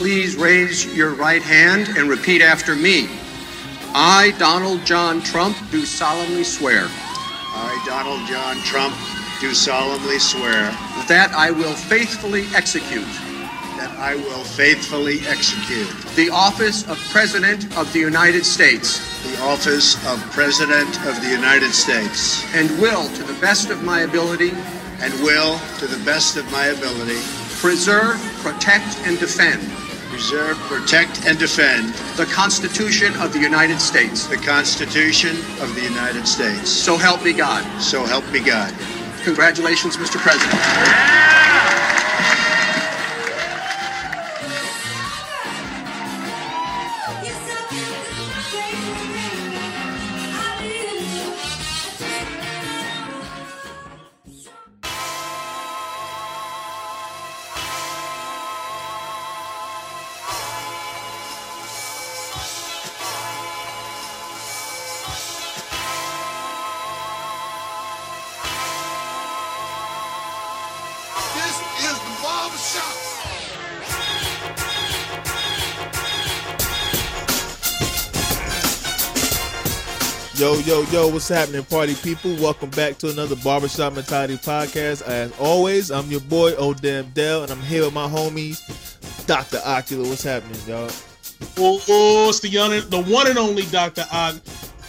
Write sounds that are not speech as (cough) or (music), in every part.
please raise your right hand and repeat after me. I, Donald John Trump, do solemnly swear I, Donald John Trump, do solemnly swear that I will faithfully execute that I will faithfully execute the office of President of the United States the office of President of the United States and will, to the best of my ability, and will, to the best of my ability, preserve, protect, and defend preserve, protect, and defend the Constitution of the United States. the Constitution of the United States. So help me God. So help me God. Congratulations, Mr. President. Yo, yo, what's happening, party people? Welcome back to another Barbershop Mentality podcast. As always, I'm your boy, Odam Dell, and I'm here with my homies, Dr. Ocula. What's happening, y'all? Oh, oh, it's the young, the one and only Dr. Ock.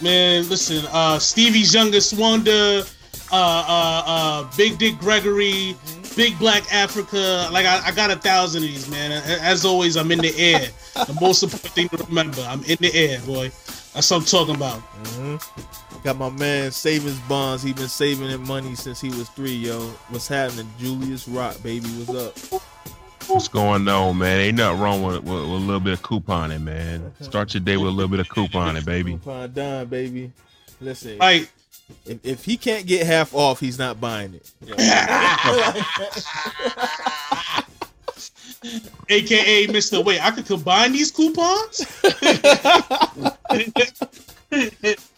Man, listen, uh, Stevie's youngest wonder, uh, uh, uh, Big Dick Gregory, Big Black Africa. Like I, I got a thousand of these, man. As always, I'm in the air. The most important thing to remember, I'm in the air, boy. That's what I'm talking about. hmm Got my man savings bonds. He been saving him money since he was three, yo. What's happening? Julius Rock, baby. What's up? What's going on, man? Ain't nothing wrong with, with, with a little bit of couponing, man. Start your day with a little bit of couponing, baby. Coupon dime, baby. Listen, Like, if, if he can't get half off, he's not buying it. (laughs) (laughs) (laughs) AKA Mr. Wait, I could combine these coupons. (laughs)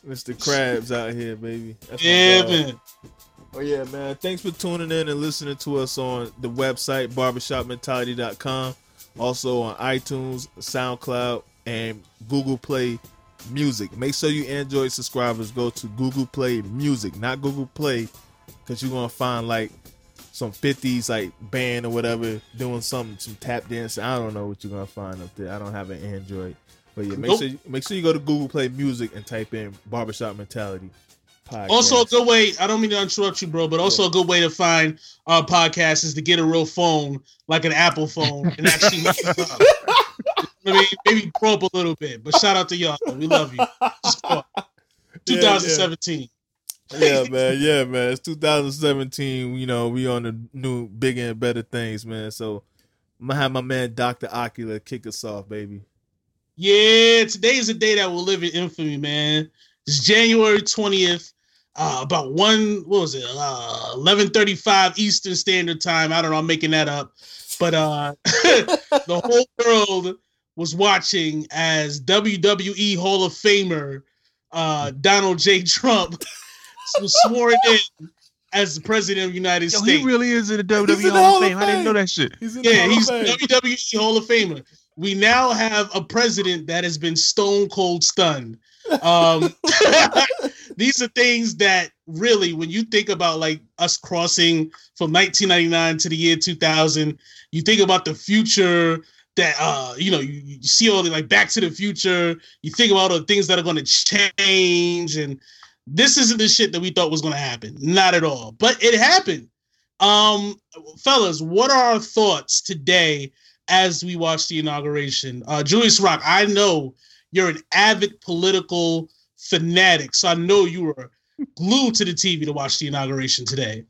Mr. Krabs out here, baby. That's yeah, man. Oh yeah, man. Thanks for tuning in and listening to us on the website barbershopmentality.com. Also on iTunes, SoundCloud, and Google Play Music. Make sure you Android subscribers go to Google Play Music, not Google Play, because you're gonna find like some 50s like band or whatever doing something, some tap dancing. I don't know what you're gonna find up there. I don't have an Android. But yeah, make Nope. sure you, make sure you go to Google Play Music and type in Barbershop Mentality. Podcast. Also, a good way. I don't mean to interrupt you, bro, but also a good way to find our podcast is to get a real phone, like an Apple phone, and actually make it up. (laughs) I mean, maybe grow up a little bit. But shout out to y'all. We love you. Just call. yeah. 2017. yeah, man. Yeah, man. It's 2017. You know, we on the new bigger and better things, man. So I'm gonna have my man Dr. Ocula kick us off, baby. Yeah, today is a day that will live in infamy, man. It's January 20th, uh, about one, what was it, uh, 1135 Eastern Standard Time. I don't know, I'm making that up. But uh, (laughs) the whole world was watching as WWE Hall of Famer uh, Donald J. Trump was sworn in as the President of the United Yo, States. he really is in the He's in WWE the Hall Hall of of Fame. I didn't know that shit. He's in Yeah, the he's Hall of Fame. WWE Hall of Famer. We now have a president that has been stone cold stunned. Um, (laughs) these are things that really, when you think about like us crossing from 1999 to the year 2000, you think about the future that uh you know you, you see all the like back to the future you think about all the things that are going to change and this isn't the shit that we thought was going to happen not at all but it happened um fellas what are our thoughts today as we watch the inauguration uh julius rock i know you're an avid political fanatic so i know you were glued to the tv to watch the inauguration today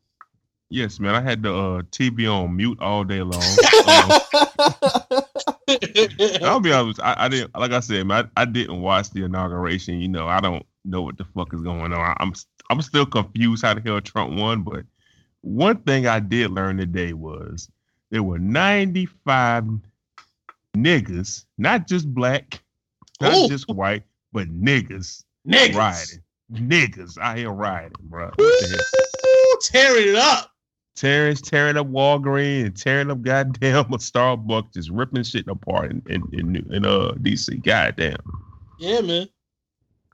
Yes, man. I had the uh, TV on mute all day long. (laughs) Um, (laughs) I'll be honest. I, I didn't, like I said, man. I, I didn't watch the inauguration. You know, I don't know what the fuck is going on. I'm I'm still confused how the hell Trump won. But one thing I did learn today was there were 95 niggas, not just black, not Ooh. just white, but niggas Niggas. riding. Niggas out here riding, bro. What the hell? Woo, tearing it up Tearing, tearing up Walgreens and tearing up goddamn a (laughs) Starbucks, just ripping shit apart in in, in, in uh DC. Goddamn. Yeah, man.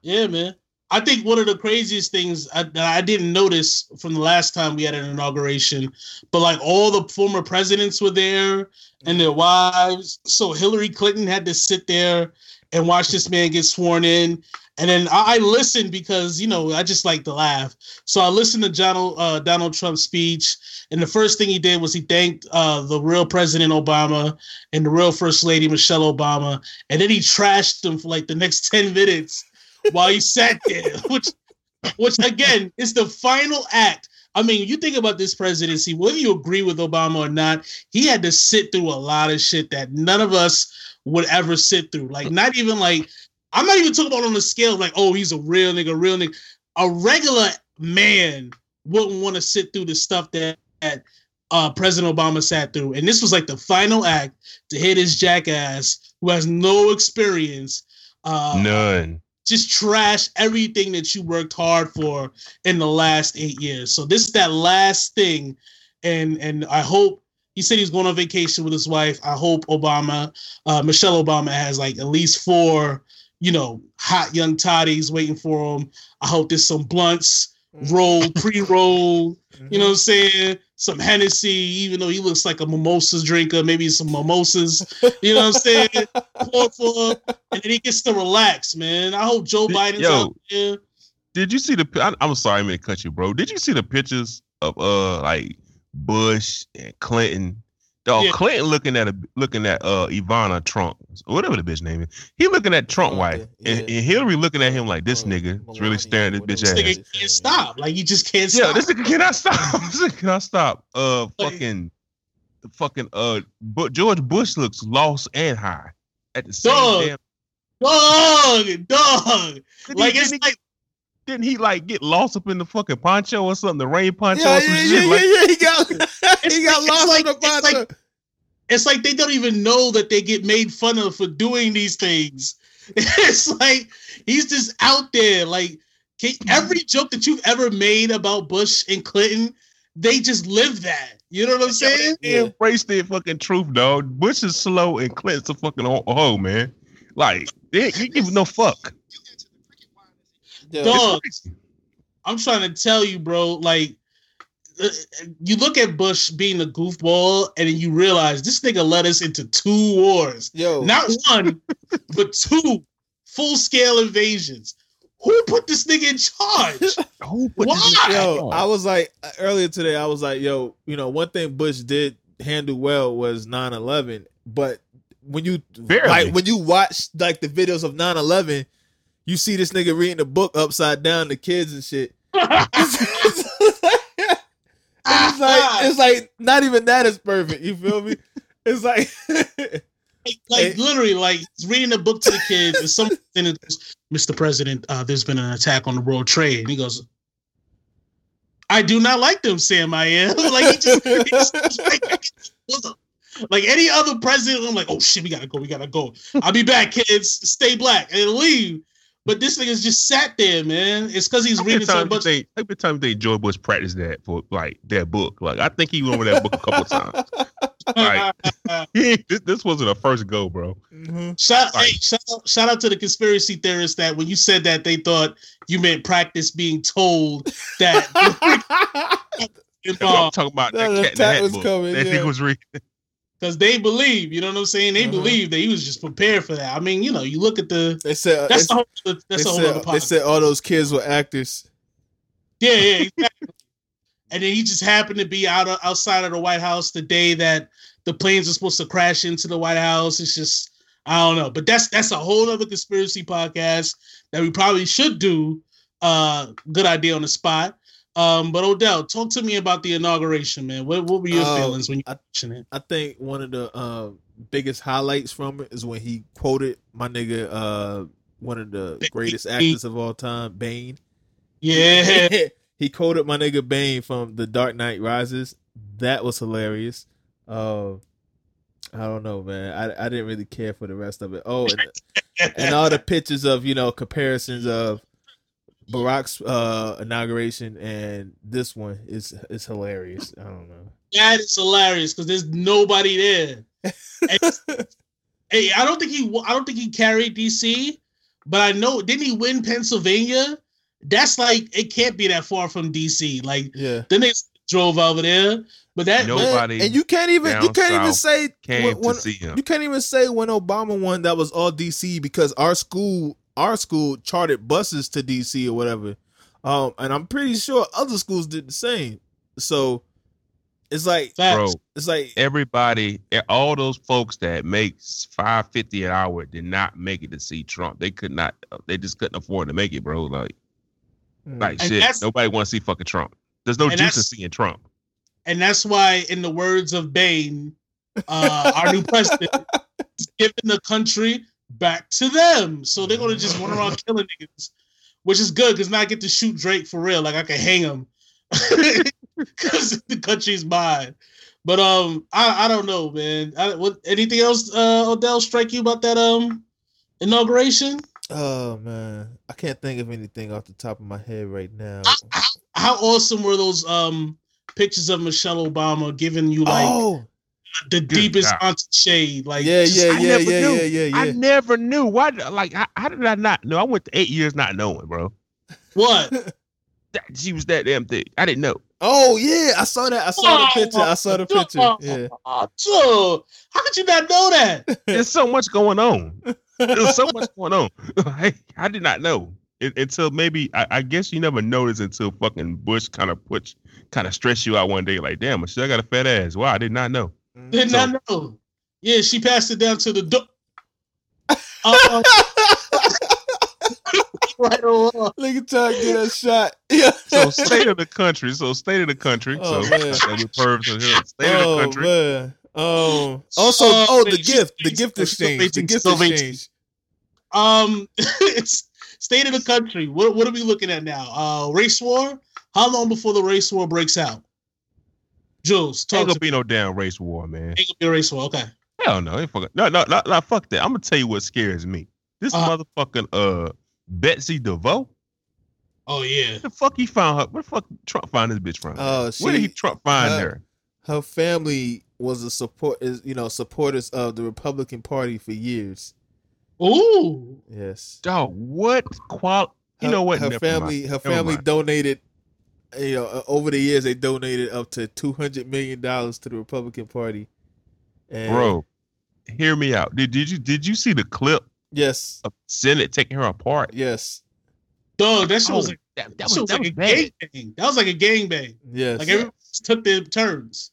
Yeah, man. I think one of the craziest things I, that I didn't notice from the last time we had an inauguration, but like all the former presidents were there and their wives. So Hillary Clinton had to sit there and watch this man get sworn in. And then I, I listened because you know I just like to laugh. So I listened to Donald uh, Donald Trump's speech, and the first thing he did was he thanked uh, the real President Obama and the real First Lady Michelle Obama, and then he trashed them for like the next (laughs) ten minutes while he sat there, (laughs) which, which again is the final act. I mean, you think about this presidency, whether you agree with Obama or not, he had to sit through a lot of shit that none of us would ever sit through. Like, not even like, I'm not even talking about on the scale of like, oh, he's a real nigga, real nigga. A regular man wouldn't want to sit through the stuff that, that uh, President Obama sat through. And this was like the final act to hit his jackass who has no experience. Uh, None. Just trash everything that you worked hard for in the last eight years. So this is that last thing, and and I hope he said he's going on vacation with his wife. I hope Obama, uh, Michelle Obama, has like at least four, you know, hot young toddies waiting for him. I hope there's some blunts roll, pre-rolled. (laughs) You know what I'm saying? Some Hennessy, even though he looks like a mimosas drinker, maybe some mimosas. You know what I'm saying? (laughs) Pour for him, and then he gets to relax, man. I hope Joe Biden's Yo. out there. Did you see the? I, I'm sorry, I'm gonna cut you, bro. Did you see the pictures of uh like Bush and Clinton? Dog, Yeah. Clinton looking at a looking at uh Ivana Trump, whatever the bitch name is. He looking at Trump Oh, wife, yeah, and, yeah. and Hillary looking at him like this Oh, nigga is really staring at this bitch whatever. ass. This nigga can't stop. Like he just can't Yeah, stop. this nigga cannot (laughs) stop. this nigga cannot stop. Uh, fucking, the fucking uh, but George Bush looks lost and high at the same Dog. damn. dog, dog. Didn't Like he, it's like didn't he like get lost up in the fucking poncho or something? The rain poncho Yeah, or some yeah, shit? yeah, like, yeah, yeah. He got (laughs) he got lost it's in the like- it's poncho. like- it's like they don't even know that they get made fun of for doing these things. (laughs) It's like he's just out there. Like can, mm-hmm. every joke that you've ever made about Bush and Clinton, they just live that. You know what I'm saying? They embrace their fucking truth, dog. Bush is slow and Clinton's a fucking ho, ho man. Like, they you give no fuck. Dog. I'm trying to tell you, bro. Like, you look at Bush being a goofball, and then you realize this nigga led us into two wars, Yo, not one, (laughs) but two full scale invasions. Who put this nigga in charge? (laughs) Who put this Why? nigga yo. I was like earlier today. I was like, yo, you know, one thing Bush did handle well was 9-11, but when you Barely. like when you watch like the videos of 9-11, you see this nigga reading the book upside down to kids and shit. (laughs) it's like it's like not even that is perfect. You feel me? It's like like (laughs) literally, like reading a book to the kids, and some and (laughs) goes, Mr. President, uh, there's been an attack on the World Trade, and he goes, "I do not like them, Sam. I am (laughs) like he just, he just like, like any other president. I'm like, oh shit, we gotta go, we gotta go. I'll be back, kids. Stay black and leave. But this nigga's just sat there, man. It's because he's How reading so times you much. They, How many times you think George Bush practiced that for like that book? Like I think he went over that book a couple (laughs) times. Like (laughs) this, this wasn't a first go, bro. Mhm. Shout, Right. hey, shout, out, shout out to the conspiracy theorists that when you said that they thought you meant practice being told that That's (laughs) what I'm talking about. No, that the cat in the attack hat was book. coming, that yeah. nigga was reading. Because they believe, you know what I'm saying? They Uh-huh. believe that he was just prepared for that. I mean, you know, you look at the They said that's they, the whole that's the whole said, they said all those kids were actors. Yeah, yeah, exactly. (laughs) and then he just happened to be out of, outside of the White House the day that the planes were supposed to crash into the White House. It's just I don't know, but that's that's a whole other conspiracy podcast that we probably should do. Uh, good idea on the spot. Um, but Odell, talk to me about the inauguration, man. What what were your Oh, feelings when you I- watching it? I think one of the uh, biggest highlights from it is when he quoted my nigga, uh, one of the greatest actors of all time, Bane. Yeah, (laughs) he quoted my nigga Bane from The Dark Knight Rises. That was hilarious. Uh, I don't know, man. I I didn't really care for the rest of it. Oh, and, and all the (laughs) pictures of you know comparisons of Barack's uh, inauguration and this one is is hilarious. I don't know. That is hilarious because there's nobody there. (laughs) Hey, I don't think he. I don't think he carried DC, but I know didn't he win Pennsylvania? That's like it can't be that far from DC. Like Yeah. then they drove over there, but that No. but- Nobody and you can't even you can't even say Came when, when- to see him. you can't even say when Obama won that was all DC because our school our school chartered buses to DC or whatever. Um, and I'm pretty sure other schools did the same. So it's like. Bro, it's like everybody, eh, all those folks that makes five fifty an hour did not make it to see Trump. They could not. They just couldn't afford to make it, bro. Like, like And shit. Nobody wants to see fucking Trump. There's no And juice in seeing Trump. and that's why, in the words of Bane, uh, our new president (laughs) is giving the country back to them. So they're gonna just run around killing niggas, which is good because now I get to shoot Drake for real. Like I can hang him (laughs) because the country's mine. But um, I I don't know, man. I, what anything else, uh, Odell, strike you about that um inauguration? oh man, I can't think of anything off the top of my head right now. How awesome were those um pictures of Michelle Obama giving you like oh the deepest God. auntie shade? Like yeah, just- yeah, I yeah, never yeah, knew. yeah, yeah, I never knew. Why? Like, how, how did I not know? I went to eight years not knowing, bro. What? (laughs) That, she was that damn thing. I didn't know. Oh yeah, I saw that. I saw the picture. I saw the picture. Yeah. Oh, (laughs) how could you not know that? (laughs) There's so much going on. There's so much going on. Like, I did not know it, until maybe I, I guess you never noticed until fucking Bush kind of push, kind of stress you out one day. Like, damn, Michelle got a fat ass. Wow, I did not know. Did So- not know. Yeah, she passed it down to the door. (laughs) Uh, (laughs) right on. Look at Todd get a shot. (laughs) Yeah. So state of the country. So state of the country. Oh, so man. pervs in here. State of oh the country. man. Um. Also, Oh, oh, the man, gift, the gift still exchange, the gift still waiting. exchange. Um, it's state of the country. What what are we looking at now? Uh, race war. How long before the race war breaks out? Jules, talk Ain't to gonna be no damn race war, man. Ain't gonna be a race war. Okay. Hell no, ain't fucking no, no, no, no, fuck that. I'm gonna tell you what scares me. This Uh-huh. motherfucking uh Betsy DeVos. Oh yeah. Where the fuck he found her? Where the fuck Trump find this bitch from? Oh, Where did he she- Trump find uh, her? Her family was a support, is you know, supporters of the Republican Party for years. Ooh. Yes. Dog, what qual? You Her- know what? Her Never family, mind. her Never family mind. donated. You know, uh, over the years, they donated up to two hundred million dollars to the Republican Party. And Bro, hear me out. Did, did you did you see the clip Yes. of Senate taking her apart? Yes. Dog, that shit was Oh, like that, that, that shit was, was like was a bad. gang bang. That was like a gang bang. Yes. Like everyone just took their turns.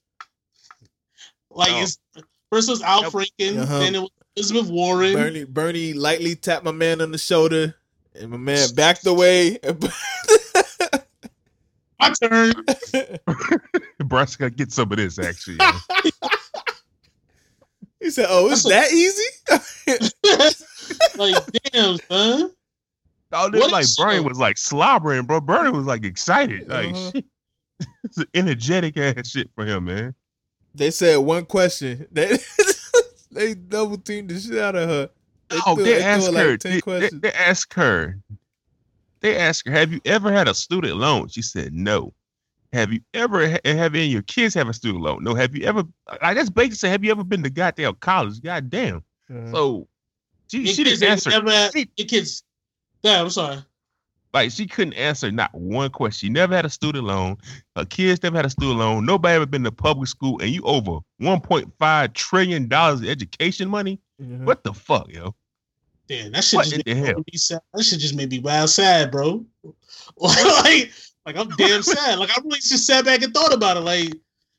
Like Oh. it's first it was Al Yep. Franken, Uh-huh. then it was Elizabeth Warren. Bernie Bernie lightly tapped my man on the shoulder, and my man backed away. (laughs) (laughs) My turn. Bryce got to get some of this actually. (laughs) he said, "Oh, it's that easy." (laughs) like damn, son. Oh, this What like is- Bernie was like slobbering, bro. Bernie was like excited, like Uh-huh. shit. (laughs) it's an energetic ass shit for him, man. they said one question. They they double teamed the shit out of her. They oh, threw- they, they threw asked like her. 10 They, they, they asked her. They asked her, "Have you ever had a student loan?" She said, "No." Have you ever ha- have any of your kids have a student loan? No. Have you ever? Like that's basically saying, have you ever been to goddamn college? Goddamn. Uh-huh. So she Your she kids didn't answer. Never had, She- your kids. Yeah, I'm sorry. Like she couldn't answer not one question. She never had a student loan. Her kids never had a student loan. Nobody ever been to public school, and you over 1.5 trillion dollars in education money. Mhm. What the fuck, yo? Damn, that shit What just in made me sad. That shit just made me wild sad, bro. (laughs) like, like I'm damn (laughs) sad. Like I really just sat back and thought about it. Like,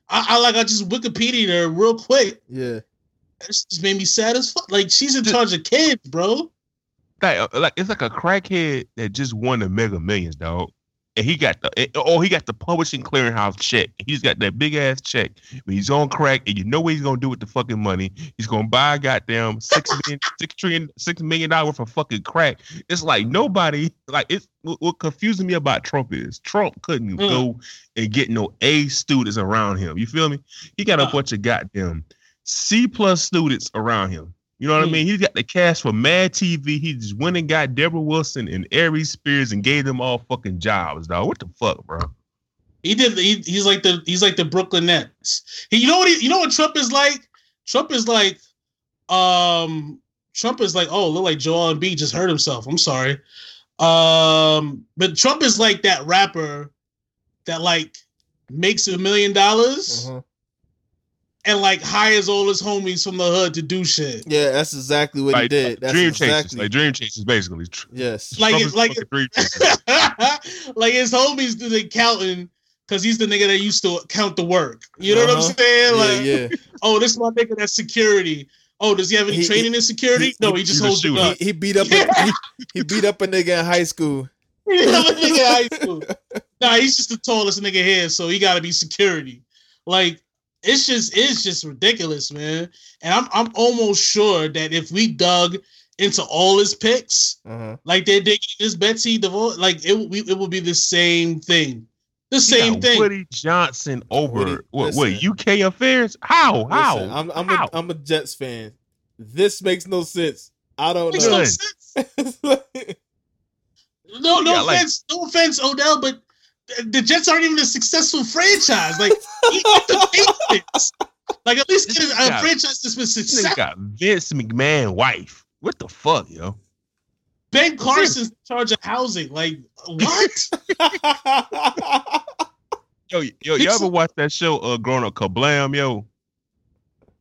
I, I like I just Wikipedia her real quick. Yeah. That just made me sad as fuck. Like she's in charge of kids, bro. Like, uh, like it's like a crackhead that just won the Mega Millions, dog. And he got the oh he got the publishing clearinghouse check. He's got that big ass check. When he's on crack, and you know what he's gonna do with the fucking money. He's gonna buy a goddamn six (laughs) million, six trillion, six million dollars worth of fucking crack. It's like nobody like it's what, confusing me about Trump is Trump couldn't Mm. go and get no A students around him. You feel me? He got a bunch of goddamn C plus students around him. You know what Hmm. I mean? He's got the cash for Mad TV. He just went and got Debra Wilson and Aries Spears and gave them all fucking jobs, dog. What the fuck, bro? He did. He, he's like the he's like the Brooklyn Nets. He, you know what? He, you know what Trump is like? Trump is like, um, Trump is like, oh, look like Joel Embiid just hurt himself. I'm sorry, um, but Trump is like that rapper that like makes a million dollars Uh-huh. And like hires all his homies from the hood to do shit. Yeah, that's exactly what he did. That's dream chasers, exactly. like dream chasers, basically. Tr- yes. Like it's like dream (laughs) like his homies do the counting because he's the nigga that used to count the work. You know what Uh-huh. I'm saying? Like, yeah. (laughs) oh, this my nigga that's security. Oh, does he have any He- training in security? he- no, he just holds the shooter. gun. He, he beat up a, (laughs) he, he beat up a nigga in high school. He have a nigga in high school. Nah, he's just the tallest nigga here, so he gotta be security. Like, it's just it's just ridiculous, man. And I'm I'm almost sure that if we dug into all his picks, Uh-huh. like they're digging this Betsy DeVos, like it would be it would be the same thing. The He same got thing. Woody Johnson over Woody- what, what. UK affairs? How? How? Listen, I'm I'm How? a, I'm a Jets fan. This makes no sense. I don't Makes know. (laughs) no sense. No, no Yeah, like- offense, no offense, Odell, but the- the Jets aren't even a successful franchise. Like, (laughs) he the Patriots. Like, at least get a, a Yeah. franchise that's been This nigga successful. got Vince McMahon wife. What the fuck, yo? Ben Carson's in charge of housing. Like, what? (laughs) Yo, yo, you ever watch that show uh growing up Kablam, yo?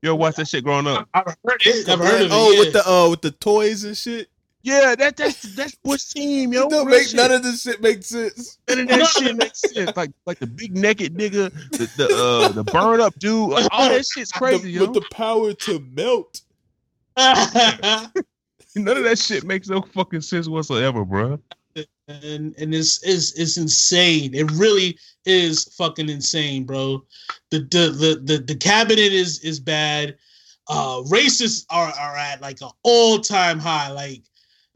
You ever watch that shit growing up? I've heard it. I've heard of it. oh, yeah. with the uh with the toys and shit. Yeah, that that's that's Bush team, yo. It don't make shit. none of this shit make sense. None of that shit makes sense. Like like the big naked nigga, the the uh the burn up dude, like, all that (laughs) shit's crazy, The- yo. with the power to melt. (laughs) None of that shit makes no fucking sense whatsoever, bro. and and it's is it's insane. It really is fucking insane, bro. The the the the, the cabinet is is bad. Uh racists are are at like an all-time high. Like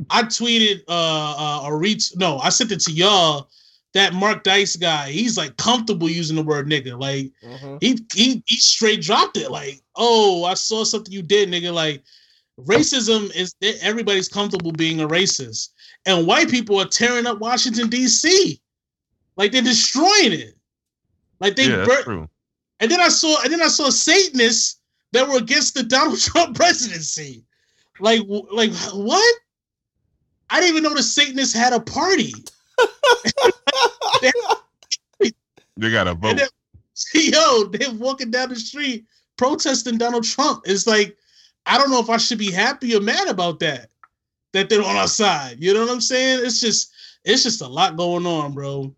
I tweeted uh uh or reach no, I sent it to y'all that Mark Dice guy, he's like comfortable using the word nigga. Like Uh-huh. he he he straight dropped it. Like, oh, I saw something you did, nigga. Like, racism is everybody's comfortable being a racist, and white people are tearing up Washington D.C. Like they're destroying it. Like they yeah, that's burnt. And then I saw and then I saw Satanists that were against the Donald (laughs) Trump presidency. Like, like what? I didn't even know the Satanists had a party. (laughs) They got a vote. And then- (laughs) Yo, they're walking down the street protesting Donald Trump. It's like, I don't know if I should be happy or mad about that. That they're on our side. You know what I'm saying? It's just, it's just a lot going on, bro.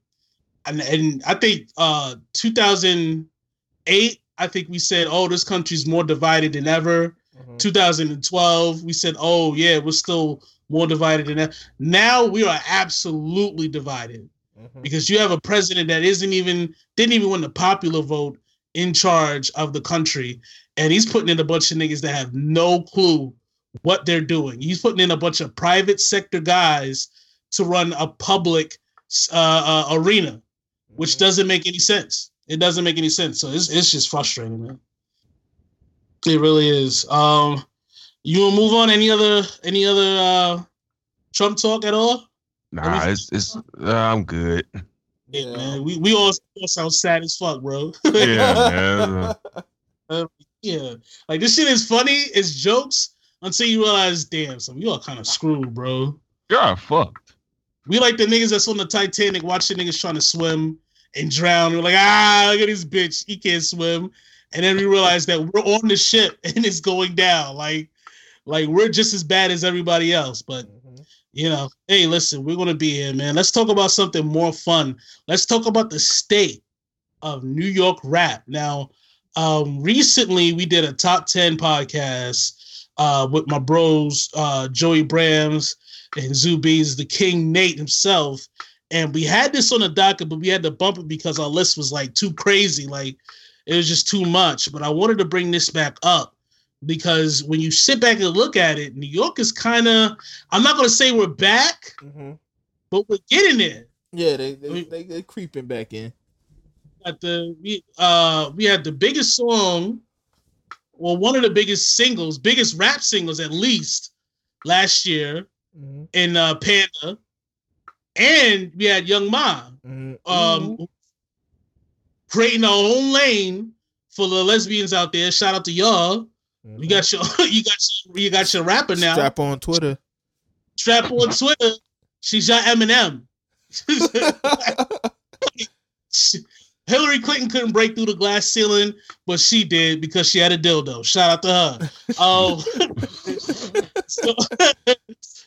And and I think uh 2008, I think we said, oh, this country's more divided than ever. Uh-huh. 2012, we said, oh yeah, we're still more divided than ever. Now we are absolutely divided Uh-huh. because you have a president that isn't even didn't even win the popular vote in charge of the country and he's putting in a bunch of niggas that have no clue what they're doing. He's putting in a bunch of private sector guys to run a public uh, uh, arena which doesn't make any sense. It doesn't make any sense. So it's, it's just frustrating man. It really is. Um you want to move on any other any other uh trump talk at all Nah, it's it's uh, I'm good. Yeah, Yeah. man. We we all, all sound sad as fuck, bro. (laughs) Yeah, man. yeah. Like this shit is funny, it's jokes until you realize, damn, so we all kind of screwed, bro. You're fucked. We like the niggas that's on the Titanic watching niggas trying to swim and drown. We're like, ah, look at this bitch, he can't swim. And then we realize that we're on the ship (laughs) and it's going down. Like, like we're just as bad as everybody else. But Mhm. you know, hey, listen, we're gonna be here, man. Let's talk about something more fun. Let's talk about the state of New York rap. Now, um, recently we did a top 10 podcast uh with my bros, uh Joey Brams and Zubies, the King Nate himself. And we had this on the docket, but we had to bump it because our list was like too crazy. Like it was just too much. But I wanted to bring this back up because when you sit back and look at it, New York is kind of, I'm not going to say we're back, Mhm. but we're getting there. Yeah, they they, We- they they creeping back in. At the we uh we had the biggest song well, one of the biggest singles, biggest rap singles at least last year Mhm. in uh, Panda, and we had Young Ma Mhm. um, creating our own lane for the lesbians out there. Shout out to y'all. You got your (laughs) you got your, you got your rapper now. strap on Twitter. Strap on Twitter. She's your Eminem. (laughs) Hillary Clinton couldn't break through the glass ceiling, but she did because she had a dildo. Shout out to her. Um, (laughs) so,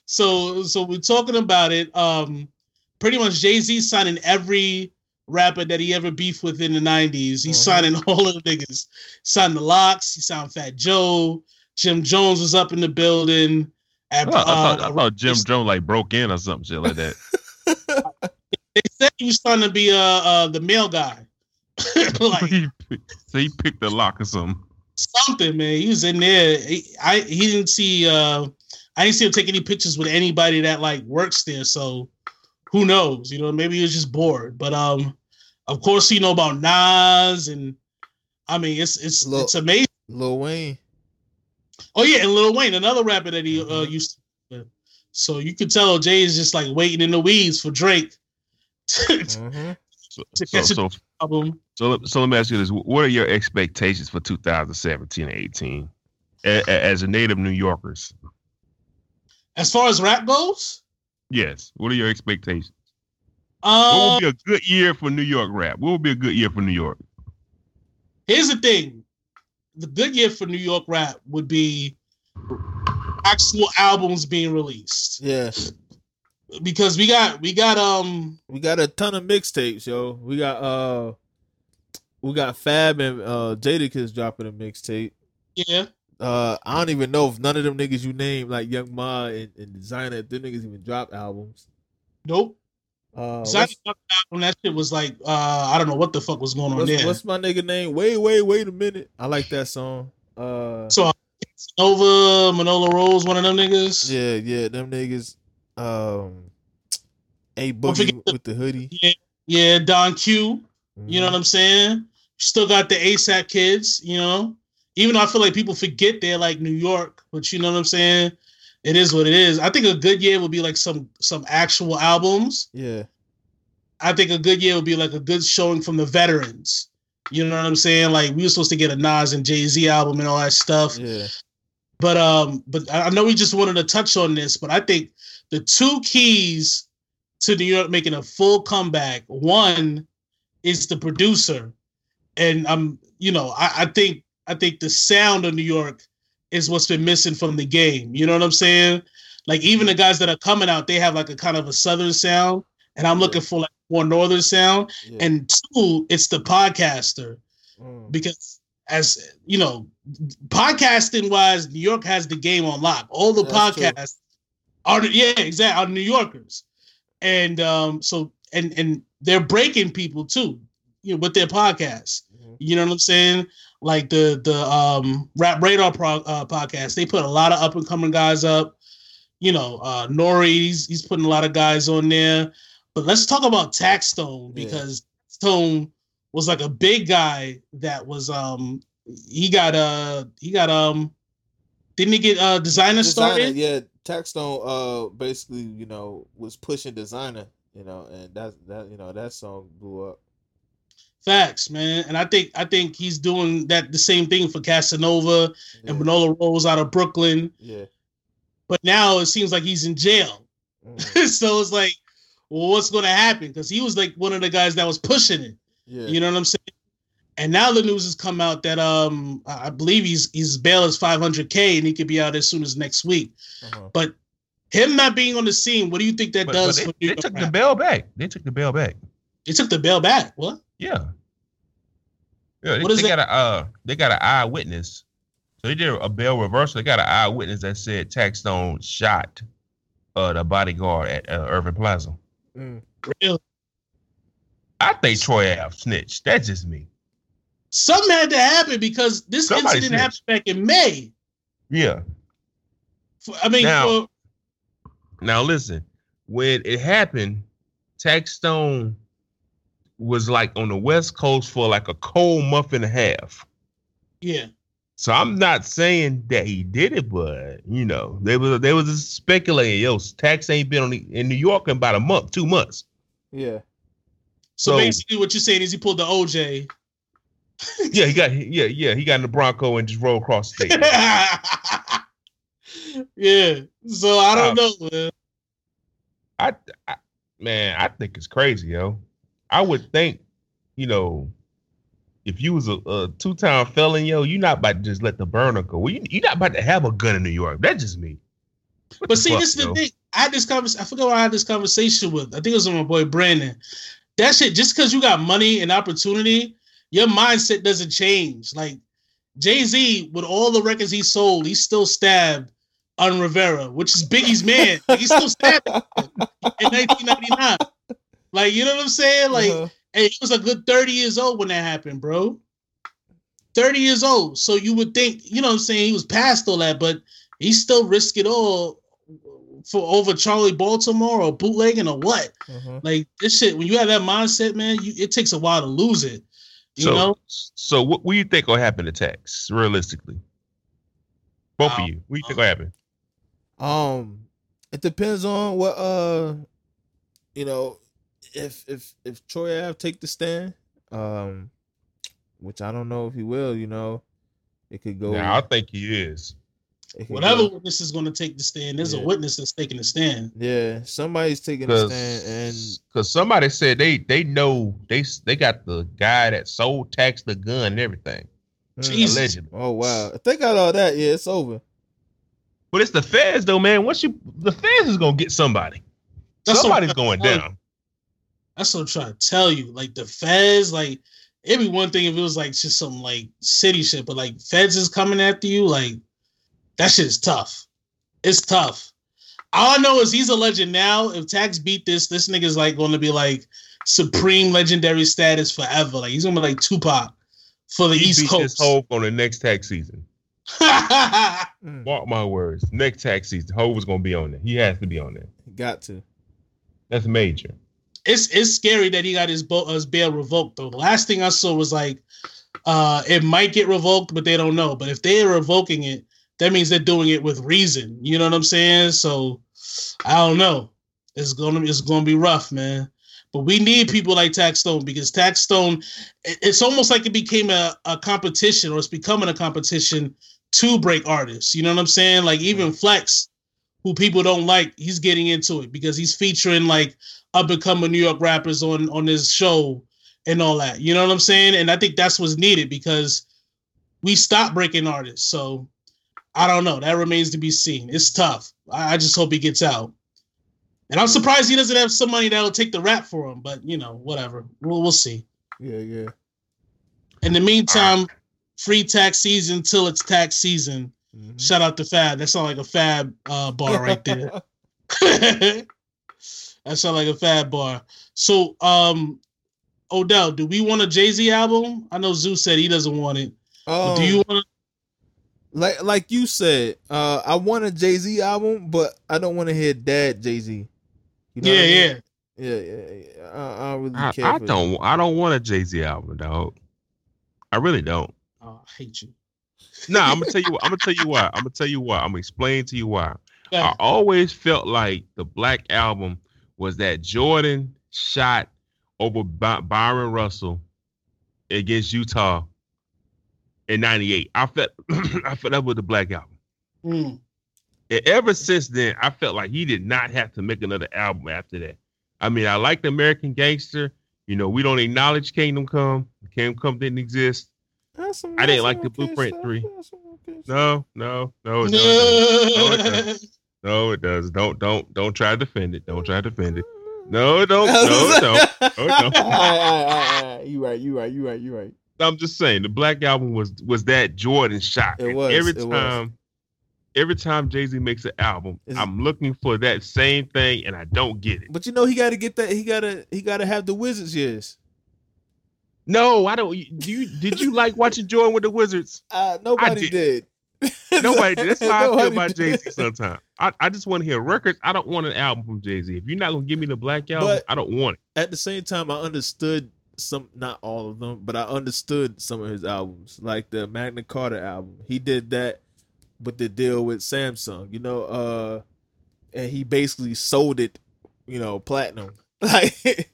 so, so we're talking about it. Um, pretty much Jay Z signing every rapper that he ever beefed with in the '90s. He's Mhm. signing (laughs) all of the niggas. Signed the LOX. He signed Fat Joe. Jim Jones was up in the building. At, I thought, I thought, I uh, thought Jim Jones like broke in or something shit like that. (laughs) (laughs) they said he was trying to be uh, uh the male guy. like so he picked a lock or something. something, man. He was in there. He, I he didn't see uh I didn't see him take any pictures with anybody that like works there. So who knows? You know, maybe he was just bored. But um of course you know about Nas and I mean it's it's Lil- it's amazing. Lil Wayne. Oh yeah, and Lil Wayne, another rapper that he uh, Mhm. used to with. So you could tell Jay is just like waiting in the weeds for Drake (laughs) to, Mhm. So, To so, catch a- so, album. so, let- so let me ask you this: What are your expectations for 2017 and 18 A- a- as a native New Yorkers? As far as rap goes, Yes. What are your expectations? What uh, would be a good year for New York rap? What would be a good year for New York? here's the thing: the good year for New York rap would be actual albums being released Yes. because we got we got um we got a ton of mixtapes, yo. We got uh, we got Fab and uh Jadakiss dropping a mixtape. yeah Uh, I don't even know if none of them niggas you name like Young Ma and, and Designer, if them niggas even drop albums. nope. Uh, what's, album that shit was like uh I don't know what the fuck was going on what's, there. what's my nigga name? Wait, wait, wait a minute. I like that song. Uh, so Nova Manolo Rose, one of them niggas. yeah, yeah, them niggas. Um, a boogie with the hoodie. Yeah, yeah, Don Q. You know Mhm. what I'm saying? Still got the ASAP kids, you know. Even though I feel like people forget they're like New York, but you know what I'm saying? It is what it is. I think a good year would be like some some actual albums. Yeah, I think a good year would be like a good showing from the veterans. You know what I'm saying? Like we were supposed to get a Nas and Jay Z album and all that stuff. yeah. But um, but I I know we just wanted to touch on this, but I think the two keys to New York making a full comeback, one is the producer. And I'm, you know, I, I think I think the sound of New York is what's been missing from the game. You know what I'm saying? Like even the guys that are coming out, they have like a kind of a southern sound, and I'm looking for like more northern sound. yeah. And two, it's the podcaster Mm. because as you know, podcasting wise, New York has the game on lock. All the That's true. podcasts are yeah, exactly are New Yorkers, and um, so and and they're breaking people too, you know, with their podcasts. Mhm. You know what I'm saying? Like the the um Rap Radar pro, uh, podcast, they put a lot of up and coming guys up. You know, uh Nori, he's, he's putting a lot of guys on there. But let's talk about Taxstone Yeah. because Stone was like a big guy that was um he got uh he got um didn't he get uh designer, Designer, started? yeah. Taxstone, uh, basically, you know, was pushing designer, you know, and that that you know that song blew up. Facts, man. And I think I think he's doing that the same thing for Casanova Yeah, and Manolo Rose out of Brooklyn. yeah. But now it seems like he's in jail. Mhm. (laughs) so it's like, well, what's going to happen? Because he was like one of the guys that was pushing it. yeah. You know what I'm saying? And now the news has come out that um I I believe he's his bail is 500k and he could be out as soon as next week. uh-huh. But him not being on the scene, what do you think that But, does? but they, New they York took the rap? bail back. They took the bail back. They took the bail back. What? Yeah. Yeah, they, What is they that? got a uh, they got an eyewitness. So they did a bail reversal. They got an eyewitness that said Taxstone shot uh the bodyguard at uh, Irving Plaza. Mm. Really? I think Troy Ave snitched. That's just me. Something had to happen because this Somebody incident happened back in May. Yeah. For- I mean, Now- for, Now listen, when it happened, Taxstone was like on the West Coast for like a cold month and a half. yeah, So I'm not saying that he did it, but you know, they was they was speculating, yo, tax ain't been on the, in New York in about a month, two months. Yeah. So, So- basically, what you're saying is he pulled the OJ. (laughs) Yeah, he got yeah, yeah, he got in the Bronco and just rolled across the state. (laughs) yeah. So I don't Um, know, man. I, I man, I think it's crazy, yo. I would think, you know, if you was a, a two-time felon, yo, you're not about to just let the burner go. Well, you, you're not about to have a gun in New York. That's just me. What But see, fuck, this is the thing. I had this conversation. I forgot what I had this conversation with. I think it was with my boy Brandon. That shit, just because you got money and opportunity, your mindset doesn't change. Like Jay Z, with all the records he sold, he still stabbed Un Rivera, which is Biggie's man. Like, he still stabbed in (laughs) 1999. Like, you know what I'm saying? Like, Uh-huh. and he was a good 30 years old when that happened, bro. 30 years old. So you would think, you know what I'm saying, he was past all that, but he still risked it all for over Charlie Baltimore or bootlegging or what? Uh-huh. Like this shit, when you have that mindset, man, you, it takes a while to lose it. You so, know? so what, what do you think will happen to tax realistically? Both Wow. of you, what do you think will happen? Um, it depends on what uh, you know, if if if Troy Ave take the stand, um, which I don't know if he will. You know, it could go. Nah, I think he is. Whatever go- witness is going to take the stand, there's Yeah. a witness that's taking the stand. Yeah, somebody's taking the stand, and Because somebody said they they know they they got the guy that sold tax the gun and everything. Mm. Jesus. Allegedly. Oh wow! If they got all that, yeah, it's over. But it's the feds though, man. Once you the feds is gonna get somebody. That's Somebody's I'm going down. That's what I'm trying to tell you. Like the feds, like it'd be one thing if it was like just some like city shit, but like feds is coming after you, like that shit is tough. It's tough. All I know is he's a legend now. If Tax beat this, this nigga's like going to be like supreme legendary status forever. Like he's gonna be like Tupac for the He East beat Coast. this Hove on the next tax season. (laughs) Mm, Mark my words. Next tax season, Hove was gonna be on there. He has to be on there. got to. That's major. It's it's scary that he got his, bo- his bail revoked though. The last thing I saw was like uh it might get revoked, but they don't know. But if they're revoking it, that means they're doing it with reason. You know what I'm saying? So I don't know. It's gonna it's gonna be rough, man. But we need people like Tax Stone because Tax Stone, it's almost like it became a, a competition or it's becoming a competition to break artists. You know what I'm saying? Like even Flex, who people don't like, he's getting into it because he's featuring like up and coming New York rappers on on his show and all that. You know what I'm saying? And I think that's what's needed because we stopped breaking artists. So I don't know. That remains to be seen. It's tough. I, I just hope he gets out. And I'm surprised he doesn't have somebody that'll take the rap for him. But you know, whatever. We'll we'll see. Yeah, yeah. In the meantime, free tax season till it's tax season. Mhm. Shout out to Fab. That sounds like a Fab uh, bar right there. (laughs) (laughs) that sounds like a Fab bar. So, um, Odell, do we want a Jay Z album? I know Zeus said he doesn't want it. Um, do you want? like like you said, uh, I want a Jay Z album, but I don't want to hear Dad Jay Z. You know Yeah, I mean? yeah. yeah, yeah, yeah. I, I don't really I. I don't I don't want a Jay Z album, dog. I really don't. Oh, I hate you. Nah, I'm gonna tell you. What, I'm gonna tell you why. I'm gonna tell you why. I'm gonna explain to you why. I always felt like the Black Album was that Jordan shot over By- Bryon Russell against Utah in '98. I felt (clears throat) I felt that was the Black Album. Mm. And ever since then, I felt like he did not have to make another album after that. I mean, I liked American Gangster. You know, we don't acknowledge Kingdom Come. Kingdom Come didn't exist. That's some- I didn't like the okay Blueprint stuff. three. Okay. No, no, no, no, it doesn't. No, it doesn't. (laughs) No, it does. Don't don't don't try to defend it. Don't try to defend it. No, it (laughs) don't. No, it don't. No, it don't. All right, (laughs) all right, all right, all right. You right, you right, you right, you right. I'm just saying the Black Album was was that Jordan shot. It And was, every it was. time, every time Jay Z makes an album, Is- I'm looking for that same thing, and I don't get it. But you know he got to get that. He gotta he gotta have the Wizards years. No, I don't. Do you did you like watching Jordan with the Wizards? Uh, nobody did. (laughs) Nobody. did. That's how I feel Nobody about Jay Z sometimes. I, I just want to hear records. I don't want an album from Jay Z. If you're not gonna give me the Black Album, But- I don't want it. At the same time, I understood some, not all of them, but I understood some of his albums, like the Magna Carta album. He did that with the deal with Samsung, you know, uh, and he basically sold it, you know, platinum, (laughs) like,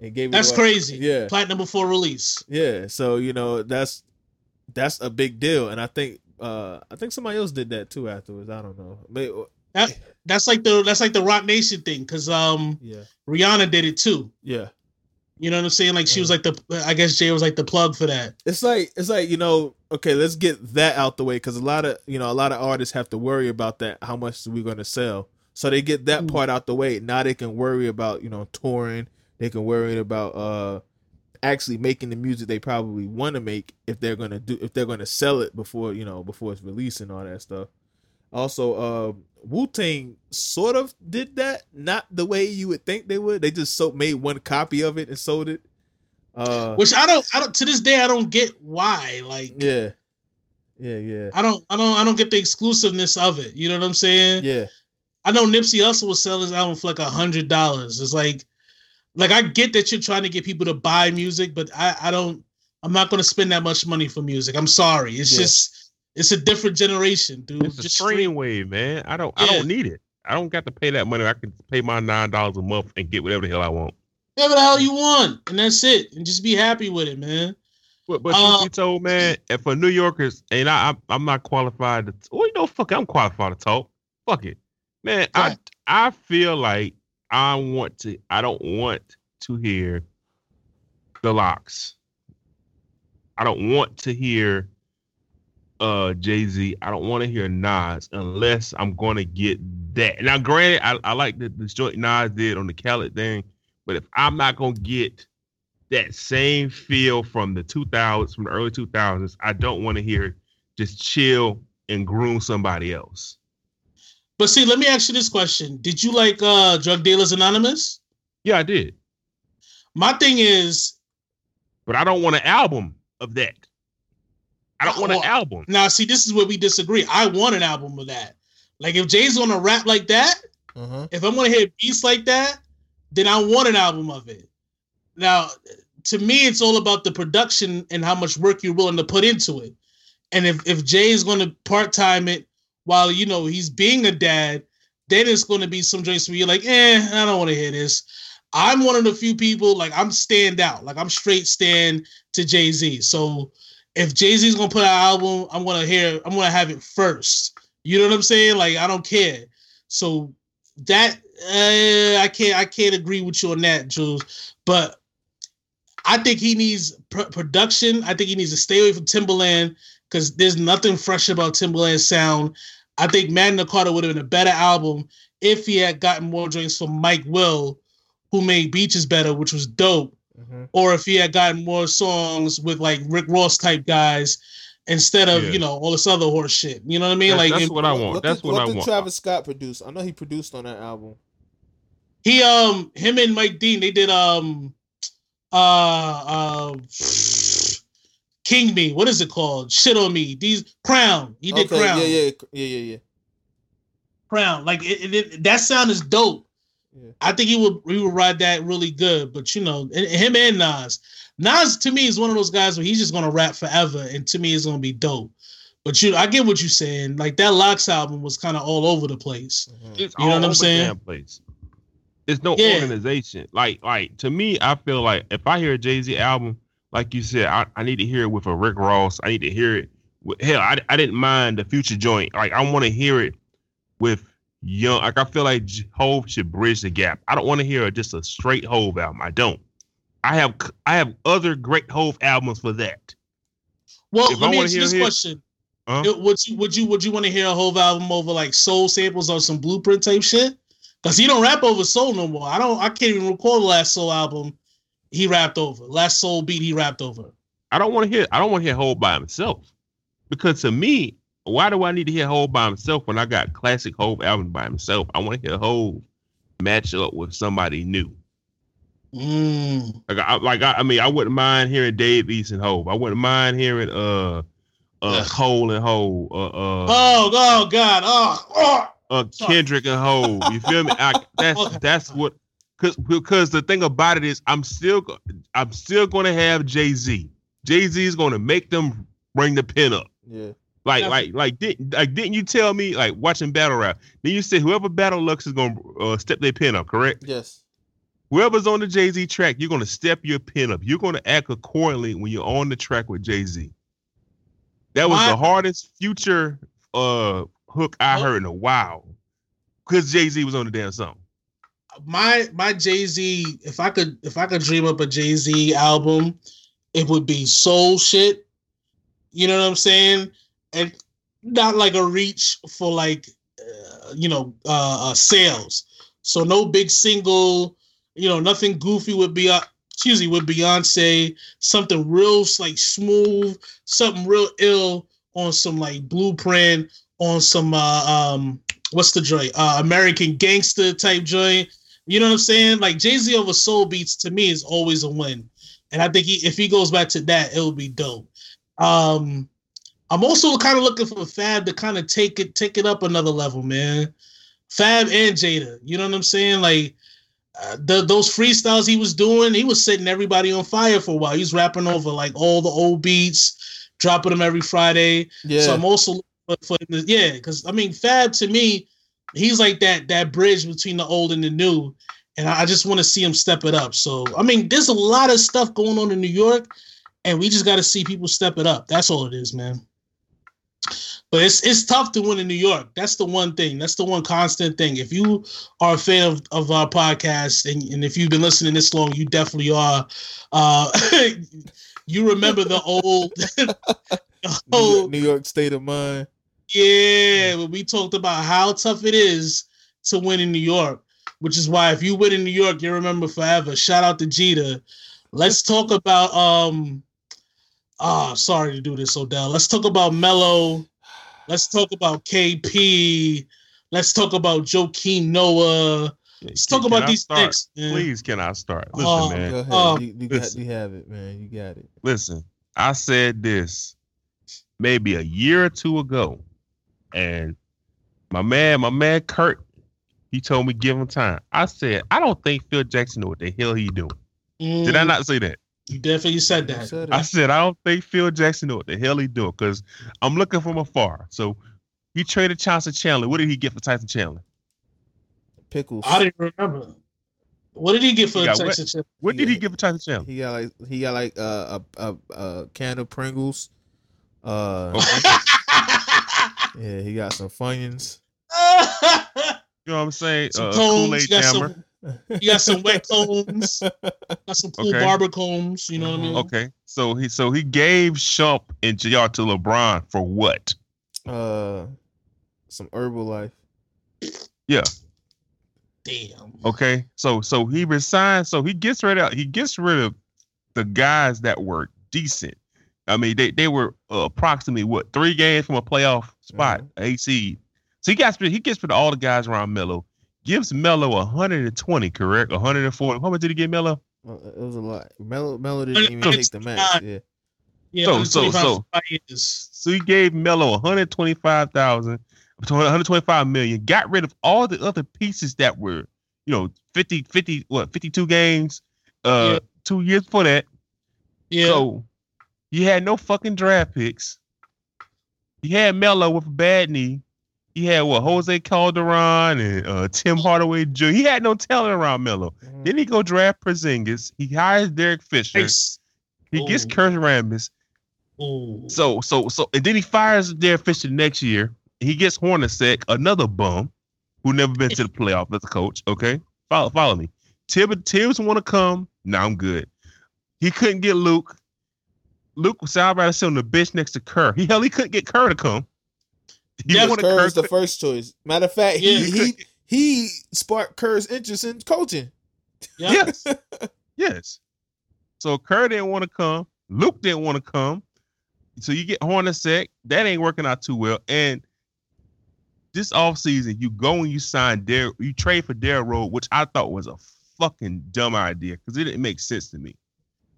and gave That's crazy. Yeah, Platinum before release. yeah. So you know, that's that's a big deal, and I think uh I think somebody else did that too afterwards. I don't know. Maybe, That that's like the that's like the Roc Nation thing because um yeah, Rihanna did it too. yeah. You know what I'm saying? Like she was like the I guess Jay was like the plug for that. it's like it's like you know okay let's get that out the way because a lot of you know a lot of artists have to worry about that how much we're we going to sell so they get that part out the way now they can worry about you know touring they can worry about uh actually making the music they probably want to make if they're gonna do if they're gonna sell it before you know before it's released and all that stuff also uh wu-tang sort of did that not the way you would think they would they just so made one copy of it and sold it uh Which I don't I don't to this day I don't get why. Like yeah yeah yeah I don't I don't I don't get the exclusiveness of it. You know what I'm saying? Yeah, I know Nipsey Hussle was selling his album for like a hundred dollars. It's like like I get that you're trying to get people to buy music, but I, I don't I'm not gonna spend that much money for music. I'm sorry. It's Yeah. just it's a different generation, dude. It's a just stream wave, man. I don't. I don't need it. I don't got to pay that money. I can pay my nine dollars a month and get whatever the hell I want. whatever the hell you want, and that's it. And just be happy with it, man. But but truth be um, told, man, and for New Yorkers, and I, I'm I'm not qualified to. Well, you know, fuck, it, I'm qualified to talk. Fuck it, man. I I feel like I want to. I don't want to hear the LOX. I don't want to hear uh Jay Z. I don't want to hear Nas unless I'm going to get that. Now, granted, I, I like the, the joint Nas did on the Khaled thing, but if I'm not going to get that same feel from the 2000s, from the early 2000s, I don't want to hear just chill and groom somebody else. But see, let me ask you this question: Did you like uh Drug Dealers Anonymous? Yeah, I did, My thing is but I don't want an album of that. I don't want an album. now. See, this is where we disagree. I want an album of that. Like if Jay's gonna rap like that, uh-huh. if I'm gonna hear beats like that, then I want an album of it. Now, to me, it's all about the production and how much work you're willing to put into it. And if if Jay is gonna part time it while you know he's being a dad, then it's gonna be some joints where you're like, eh, I don't want to hear this. I'm one of the few people like I'm stand out, like I'm straight stand to Jay Z. So if Jay Z's gonna put out an album, I'm gonna hear, I'm gonna have it first. You know what I'm saying? Like I don't care. So that uh, I can't I can't agree with you on that, Jules. But I think he needs pr- production. I think he needs to stay away from Timberland because there's nothing fresh about Timberland's sound. I think Magna Carta would have been a better album if he had gotten more joints from Mike Will, who made Beach Is Better, which was dope. Mm-hmm. Or if he had gotten more songs with like Rick Ross type guys instead of Yeah. you know all this other horse shit. You know what I mean? That's, like that's if- what I want. That's did, what, I did want. Travis Scott produce? I know he produced on that album. He um him and Mike Dean they did um uh uh King Me. What is it called? Shit on me. These Crown. He did okay, Crown. yeah, yeah, yeah, yeah, yeah. Crown. Like it, it, it- that sound is dope. Yeah. I think he would he would ride that really good. But you know, and- him and Nas. Nas to me is one of those guys where he's just gonna rap forever, and to me it's gonna be dope. But you, I get what you're saying. Like that LOX album was kind of all over the place. Mhm. It's You know all what I'm over the saying? damn place. There's no Yeah. organization. Like, like to me, I feel like if I hear a Jay Z album, like you said, I, I need to hear it with a Rick Ross. I need to hear it. With, hell, I, I didn't mind the Future joint. Like, I want to hear it with young. Like, I feel like Hove should bridge the gap. I don't want to hear just a straight Hove album. I don't. I have I have other great Hove albums for that. Well, If let I me ask you this his- question: Huh? It- Would you would you would you want to hear a whole album over like soul samples or some blueprint type shit? Because he don't rap over soul no more. I don't. I can't even recall the last soul album he rapped over. Last soul beat he rapped over. I don't want to hear. I don't want to hear Hove by himself, because to me, why do I need to hear Hove by himself when I got classic Hove album by himself? I want to hear Hove match up with somebody new. Mm. Like I like I, I mean, I wouldn't mind hearing Dave East and Hove. I wouldn't mind hearing uh uh Ugh. Cole and Hove. Uh uh, Oh, oh God. Oh, oh. uh. Kendrick and Hove. You feel me? I, that's (laughs) that's what Cause because the thing about it is I'm still I'm still gonna have Jay-Z. Jay-Z is gonna make them bring the pin up. Yeah. Like, Yeah. like, like, didn't like didn't you tell me like watching battle rap? Then you said whoever battle Lux is gonna uh, step their pin up, correct? Yes. Whoever's on the Jay Z track, you're gonna step your pin up. You're gonna act accordingly when you're on the track with Jay Z. That was My- the hardest future uh hook I Oh. heard in a while, because Jay Z was on the damn song. My my Jay Z. If I could, if I could dream up a Jay Z album, it would be soul shit. You know what I'm saying? And not like a reach for like, uh, you know, uh, uh sales. So no big single. You know, nothing goofy with Beyonce. Excuse me, with Beyonce. Something real like smooth. Something real ill on some like blueprint. On some uh, um, what's the joint? Uh, American Gangster type joint. You know what I'm saying? Like Jay Z over Soul Beats to me is always a win, and I think he, if he goes back to that, it'll be dope. Um, I'm also kind of looking for Fab to kind of take it take it up another level, man. Fab and Jada, you know what I'm saying? Like uh, the, those freestyles he was doing, he was setting everybody on fire for a while. He's rapping over like all the old beats, dropping them every Friday. Yeah. So I'm also looking for, for yeah, because I mean, Fab to me, he's like that that bridge between the old and the new, and I just want to see him step it up. So I mean, there's a lot of stuff going on in New York, and we just got to see people step it up. That's all it is, man. But it's it's tough to win in New York. That's the one thing. That's the one constant thing. If you are a fan of, of our podcast and, and if you've been listening this long, you definitely are. Uh, (laughs) you remember the old, (laughs) the old New York state of mind. Yeah, when we talked about how tough it is to win in New York, which is why if you win in New York, you remember forever. Shout out to Jeter. Let's talk about um ah sorry to do this, Odell. Let's talk about Mello. Let's talk about KP. Let's talk about Joakim Noah. Let's talk Can about I these start? things. man. Please, can I start? Listen, Oh, man. Go ahead. Oh, you, you, got, you have it, man. You got it. Listen, I said this maybe a year or two ago, and my man, my man Kurt, he told me give him time. I said I don't think Phil Jackson know what the hell he doing. Did I Mm, not say that? You definitely said that. said I said I don't think Phil Jackson know what the hell he doing because I'm looking from afar. So he traded Chauncey Chandler. What did he get for Tyson Chandler? Pickles. I didn't remember. What did he get for He the got what? Texas chip? What did he Yeah. get for Tyson Chandler? He got like he got like uh, a a a can of Pringles. Uh, (laughs) yeah, he got some Funyuns. (laughs) You know what I'm saying? some Uh, cones. Kool-Aid You got some, you got some wet (laughs) combs. Got some cool Okay. barber combs. You know what I mean? Okay, so he so he gave Shump and J.R. to LeBron for what? Uh, some Herbalife. Yeah. Damn. Okay, so so he resigns. So he gets rid of he gets rid of the guys that were decent. I mean, they they were uh, approximately what three games from a playoff spot, Mm-hmm. a seed. So he gets he gets rid of all the guys around Melo. Gives Melo 120, correct? 140. How much did he get Melo? Uh, it was a lot. Melo Melo didn't even take the max. Yeah. Yeah. So- so- so- for five years. So he gave Melo 125,000, 125 million. Got rid of all the other pieces that were, you know, 50, 50, what, 52 games. Uh, Yeah. two years before that. Yeah. So you had no fucking draft picks. You had Melo with a bad knee. He had what Jose Calderon and uh, Tim Hardaway Jr. He had no talent around Melo. Mhm. Then he go draft Porzingis. He hires Derek Fisher. Nice. He gets Kurt Rambis. Ooh. So so so and then he fires Derek Fisher next year. He gets Hornacek, another bum who never been to the playoff as a coach. Okay, follow follow me. Tibbs Tibbs want to come. Now I'm good. He couldn't get Luke. Luke was out about to sit on the bench next to Kerr. He hell he couldn't get Kerr to come. He Yeah, wanted Kerr Kerr was the first choice. Matter of fact, he Yeah. he he sparked Kerr's interest in coaching. Yes. (laughs) yes. So Kerr didn't want to come. Luke didn't want to come. So you get Hornacek. That ain't working out too well. And this offseason, you go and you sign Dare, you trade for Dare Road, which I thought was a fucking dumb idea because it didn't make sense to me.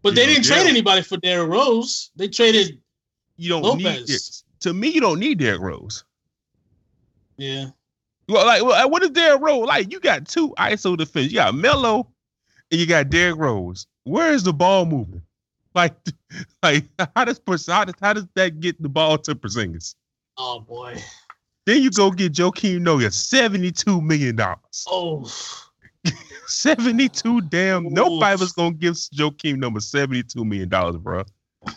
But they know, didn't trade yeah. anybody for Derrick Rose. They traded. You don't Lopez. it. To me, you don't need Derrick Rose. Yeah. Well, like, well, what is Derrick Rose? Like, you got two ISO defense. You got Melo and you got Derrick Rose. Where is the ball moving? (laughs) Like, (laughs) like how does how does how does that get the ball to Porzingis? Oh boy. Then you go get Joe Joakim Noah, seventy-two million dollars. Oh. 72 damn. Oof. Nobody was gonna give Joakim number 72 million dollars, bro.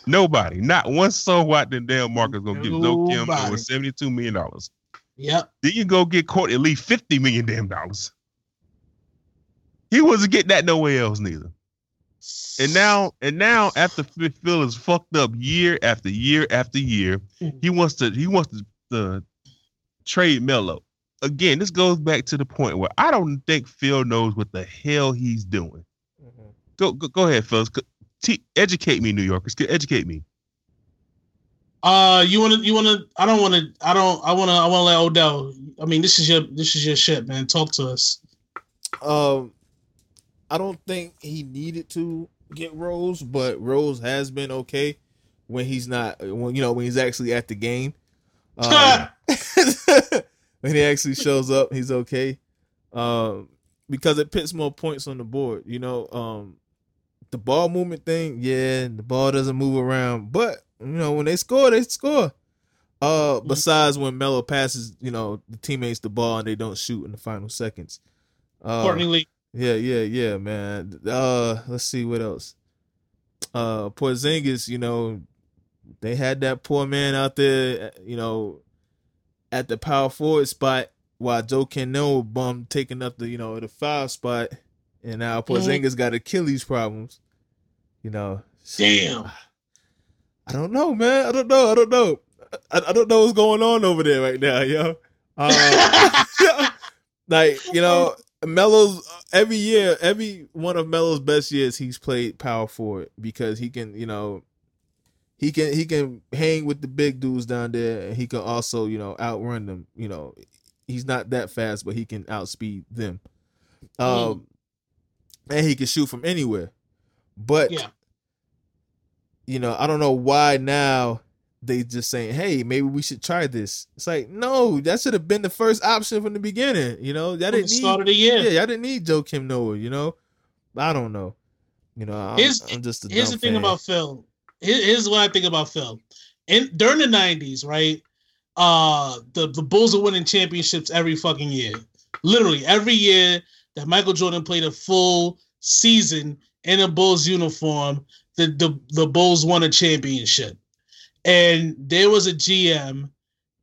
Nobody, not one soul out there damn market gonna give Joakim number 72 million dollars. Yep. Then you go get Court at least 50 million damn dollars. He wasn't getting that nowhere else neither. And now, and now, after Phil Phil is fucked up year after year after year, mm. he wants to he wants to, to trade Melo. Again, this goes back to the point where I don't think Phil knows what the hell he's doing. Go go, go ahead, Phil. Te- educate me, New Yorkers. Educate me. Uh, you want to? You want to? I don't want to. I don't. I want to. I want to let Odell. I mean, this is your. This is your shit, man. Talk to us. Um, I don't think he needed to get Rose, but Rose has been okay when he's not. When you know when he's actually at the game. (laughs) Um, (laughs) when he actually shows up, he's okay. Um, because it puts more points on the board. You know, um, the ball movement thing, yeah, the ball doesn't move around, but you know when they score, they score. Uh, besides when Melo passes, you know, the teammates the ball and they don't shoot in the final seconds. Uh, Courtney Lee. yeah, yeah, yeah, man. Uh, let's see what else. Uh, Porzingis, you know, they had that poor man out there, you know, at the power forward spot while Joe Cano bum taking up the, you know, the five spot, and now Porzingis got Achilles problems. You know, Damn. (sighs) I don't know, man. I don't know. I don't know. I, I don't know what's going on over there right now, yo. Uh, (laughs) like you know, Melo's every year, every one of Melo's best years, he's played power forward because he can, you know, he can he can hang with the big dudes down there, and he can also, you know, outrun them. You know, he's not that fast, but he can outspeed them. Um, and he can shoot from anywhere. But Yeah. you know, I don't know why now they just saying, "Hey, maybe we should try this." It's like, no, that should have been the first option from the beginning. You know, that didn't need. start of the year. Yeah, I didn't need Joakim Noah. You know, I don't know. You know, I'm, Here's- I'm just a Here's the thing fan. about Phil. Here- Here's what I think about Phil. In during the '90s, right? Uh, the the Bulls are winning championships every fucking year. Literally every year that Michael Jordan played a full season in a Bulls uniform, the the the Bulls won a championship. And there was a GM,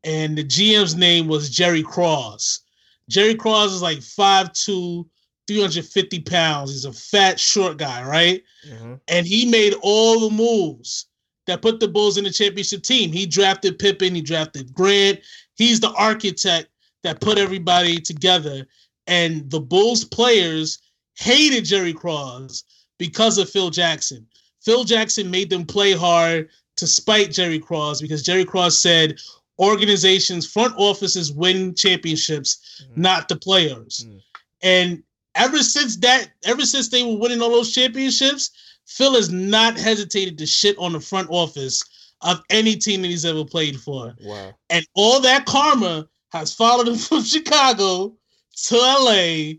and the GM's name was Jerry Krause. Jerry Krause is like 5'2", 350 pounds. He's a fat, short guy, right? Mhm. and he made all the moves that put the Bulls in the championship team. He drafted Pippen, he drafted Grant. He's the architect that put everybody together. And the Bulls players hated Jerry Krause because of Phil Jackson. Phil Jackson made them play hard to spite Jerry Krause because Jerry Krause said organizations, front offices win championships, Mhm. not the players. Mm. And ever since that, ever since they were winning all those championships, Phil has not hesitated to shit on the front office of any team that he's ever played for. Wow. And all that karma has followed him (laughs) from Chicago to LA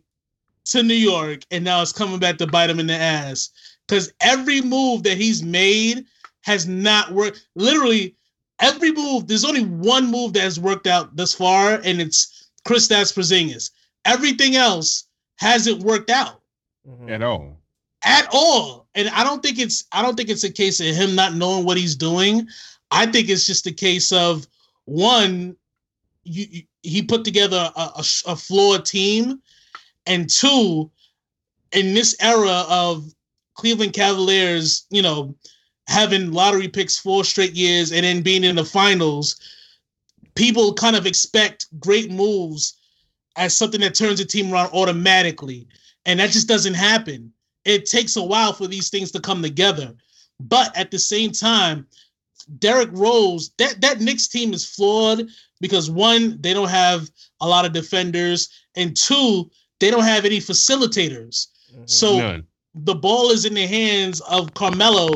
to New York, and now it's coming back to bite him in the ass. Because every move that he's made has not worked. Literally, every move, there's only one move that has worked out thus far, and it's Chris Kristaps Porzingis. Everything else hasn't worked out Mhm. At all. at all. And I don't think it's I don't think it's a case of him not knowing what he's doing. I think it's just a case of one, you, you- he put together a, a, a flawed team, and two, in this era of Cleveland Cavaliers, you know, having lottery picks four straight years and then being in the finals, people kind of expect great moves as something that turns a team around automatically. And that just doesn't happen. It takes a while for these things to come together. But at the same time, Derrick Rose, that, that Knicks team is flawed because one, they don't have a lot of defenders, and two, they don't have any facilitators. Mhm. So None. the ball is in the hands of Carmelo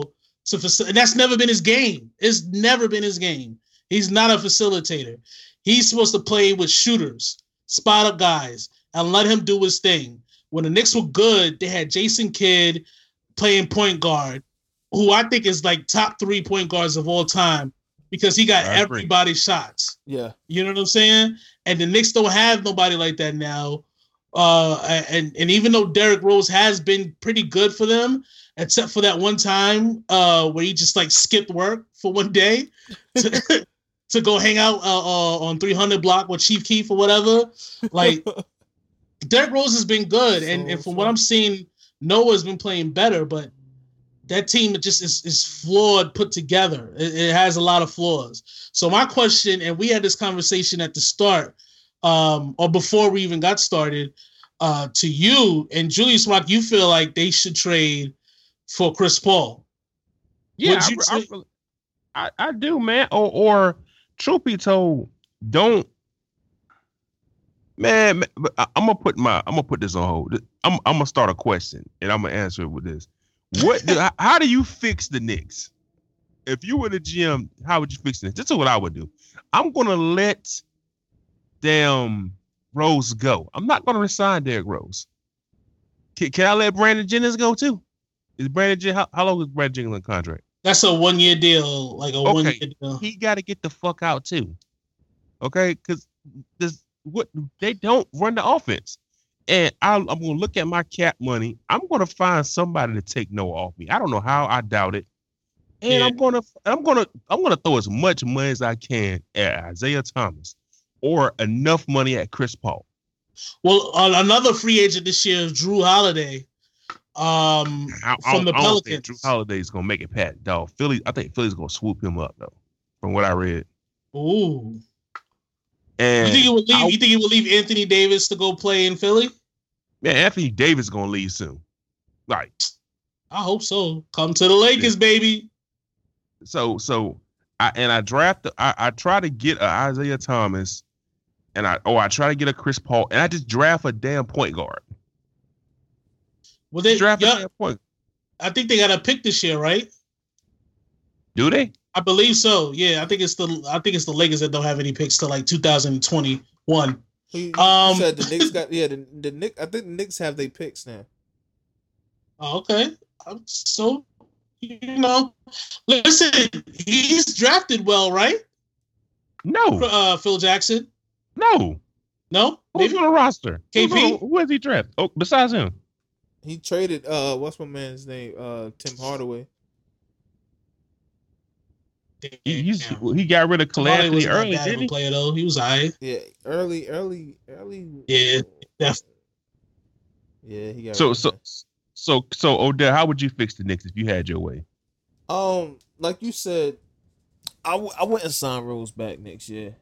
to facilitate. And that's never been his game. It's never been his game. He's not a facilitator. He's supposed to play with shooters. Spot up guys, and let him do his thing. When the Knicks were good, they had Jason Kidd playing point guard, who I think is like top three point guards of all time because he got I everybody's shots. Yeah. You know what I'm saying? And the Knicks don't have nobody like that now. Uh, and and even though Derrick Rose has been pretty good for them, except for that one time uh, where he just like skipped work for one day to, (laughs) (laughs) to go hang out uh, uh, on 300 block with Chief Keef or whatever. Like (laughs) Derrick Rose has been good, and, So- and from so- what I'm seeing, Noah's been playing better, but that team just is, is flawed put together. It, it has a lot of flaws. So my question, and we had this conversation at the start, um, or before we even got started, uh, to you and Julius Rock, you feel like they should trade for Chris Paul. Yeah, I, you I, say- really- I, I do, man. Or, or truth be told, don't, man. man, but I, am gonna put my, I'm gonna put this on hold. I'm, I'm gonna start a question and I'm gonna answer it with this. What? do, how, do you fix the Knicks? If you were the GM, how would you fix this? This is what I would do. I'm gonna let damn Rose go. I'm not gonna resign Derrick Rose. Can, can I let Brandon Jennings go too? Is Brandon Jen, how, how long is Brandon Jennings on contract? That's a one year deal, like a Okay. one year deal. he got to get the fuck out too. Okay, because this what they don't run the offense, and I, I'm gonna look at my cap money. I'm gonna find somebody to take Noah off me. I don't know how. I doubt it, and Yeah. I'm gonna I'm gonna I'm gonna throw as much money as I can at Isaiah Thomas, or enough money at Chris Paul. Well, uh, another free agent this year is Jrue Holiday. Um, I, I, from the I don't think Pelicans. Jrue Holiday's gonna make it pat dog. Philly, I think Philly's gonna swoop him up though, from what I read. Ooh, And you think he would leave? You think he would leave Anthony Davis to go play in Philly? man, Anthony Davis gonna leave soon. Like I hope so. Come to the Lakers, baby. so so I and I draft I, I try to get a Isaiah Thomas and I oh I try to get a Chris Paul and I just draft a damn point guard. Well, they, Draft a yeah, point. I think they got a pick this year, right? Do they? I believe so. Yeah, I think it's the I think it's the Lakers that don't have any picks till like 2021. He, he Um, said the Knicks (laughs) got yeah the, the Knicks. I think the Knicks have their picks now. Oh, okay. Um, So you know, listen, he's drafted well, right? No, Uh, Phil Jackson. no. No, Who's maybe on the roster? Who's KP? on- Who has he drafted? Oh, besides him. He traded uh what's my man's name uh Tim Hardaway. He, he's, he got rid of Kamani Calamity early, didn't he? player though. He was alright. Yeah, early, early, early. Yeah, def- Yeah, he got. So rid so of so so Odell, how would you fix the Knicks if you had your way? um, like you said, I, w- I wouldn't sign Rose back next year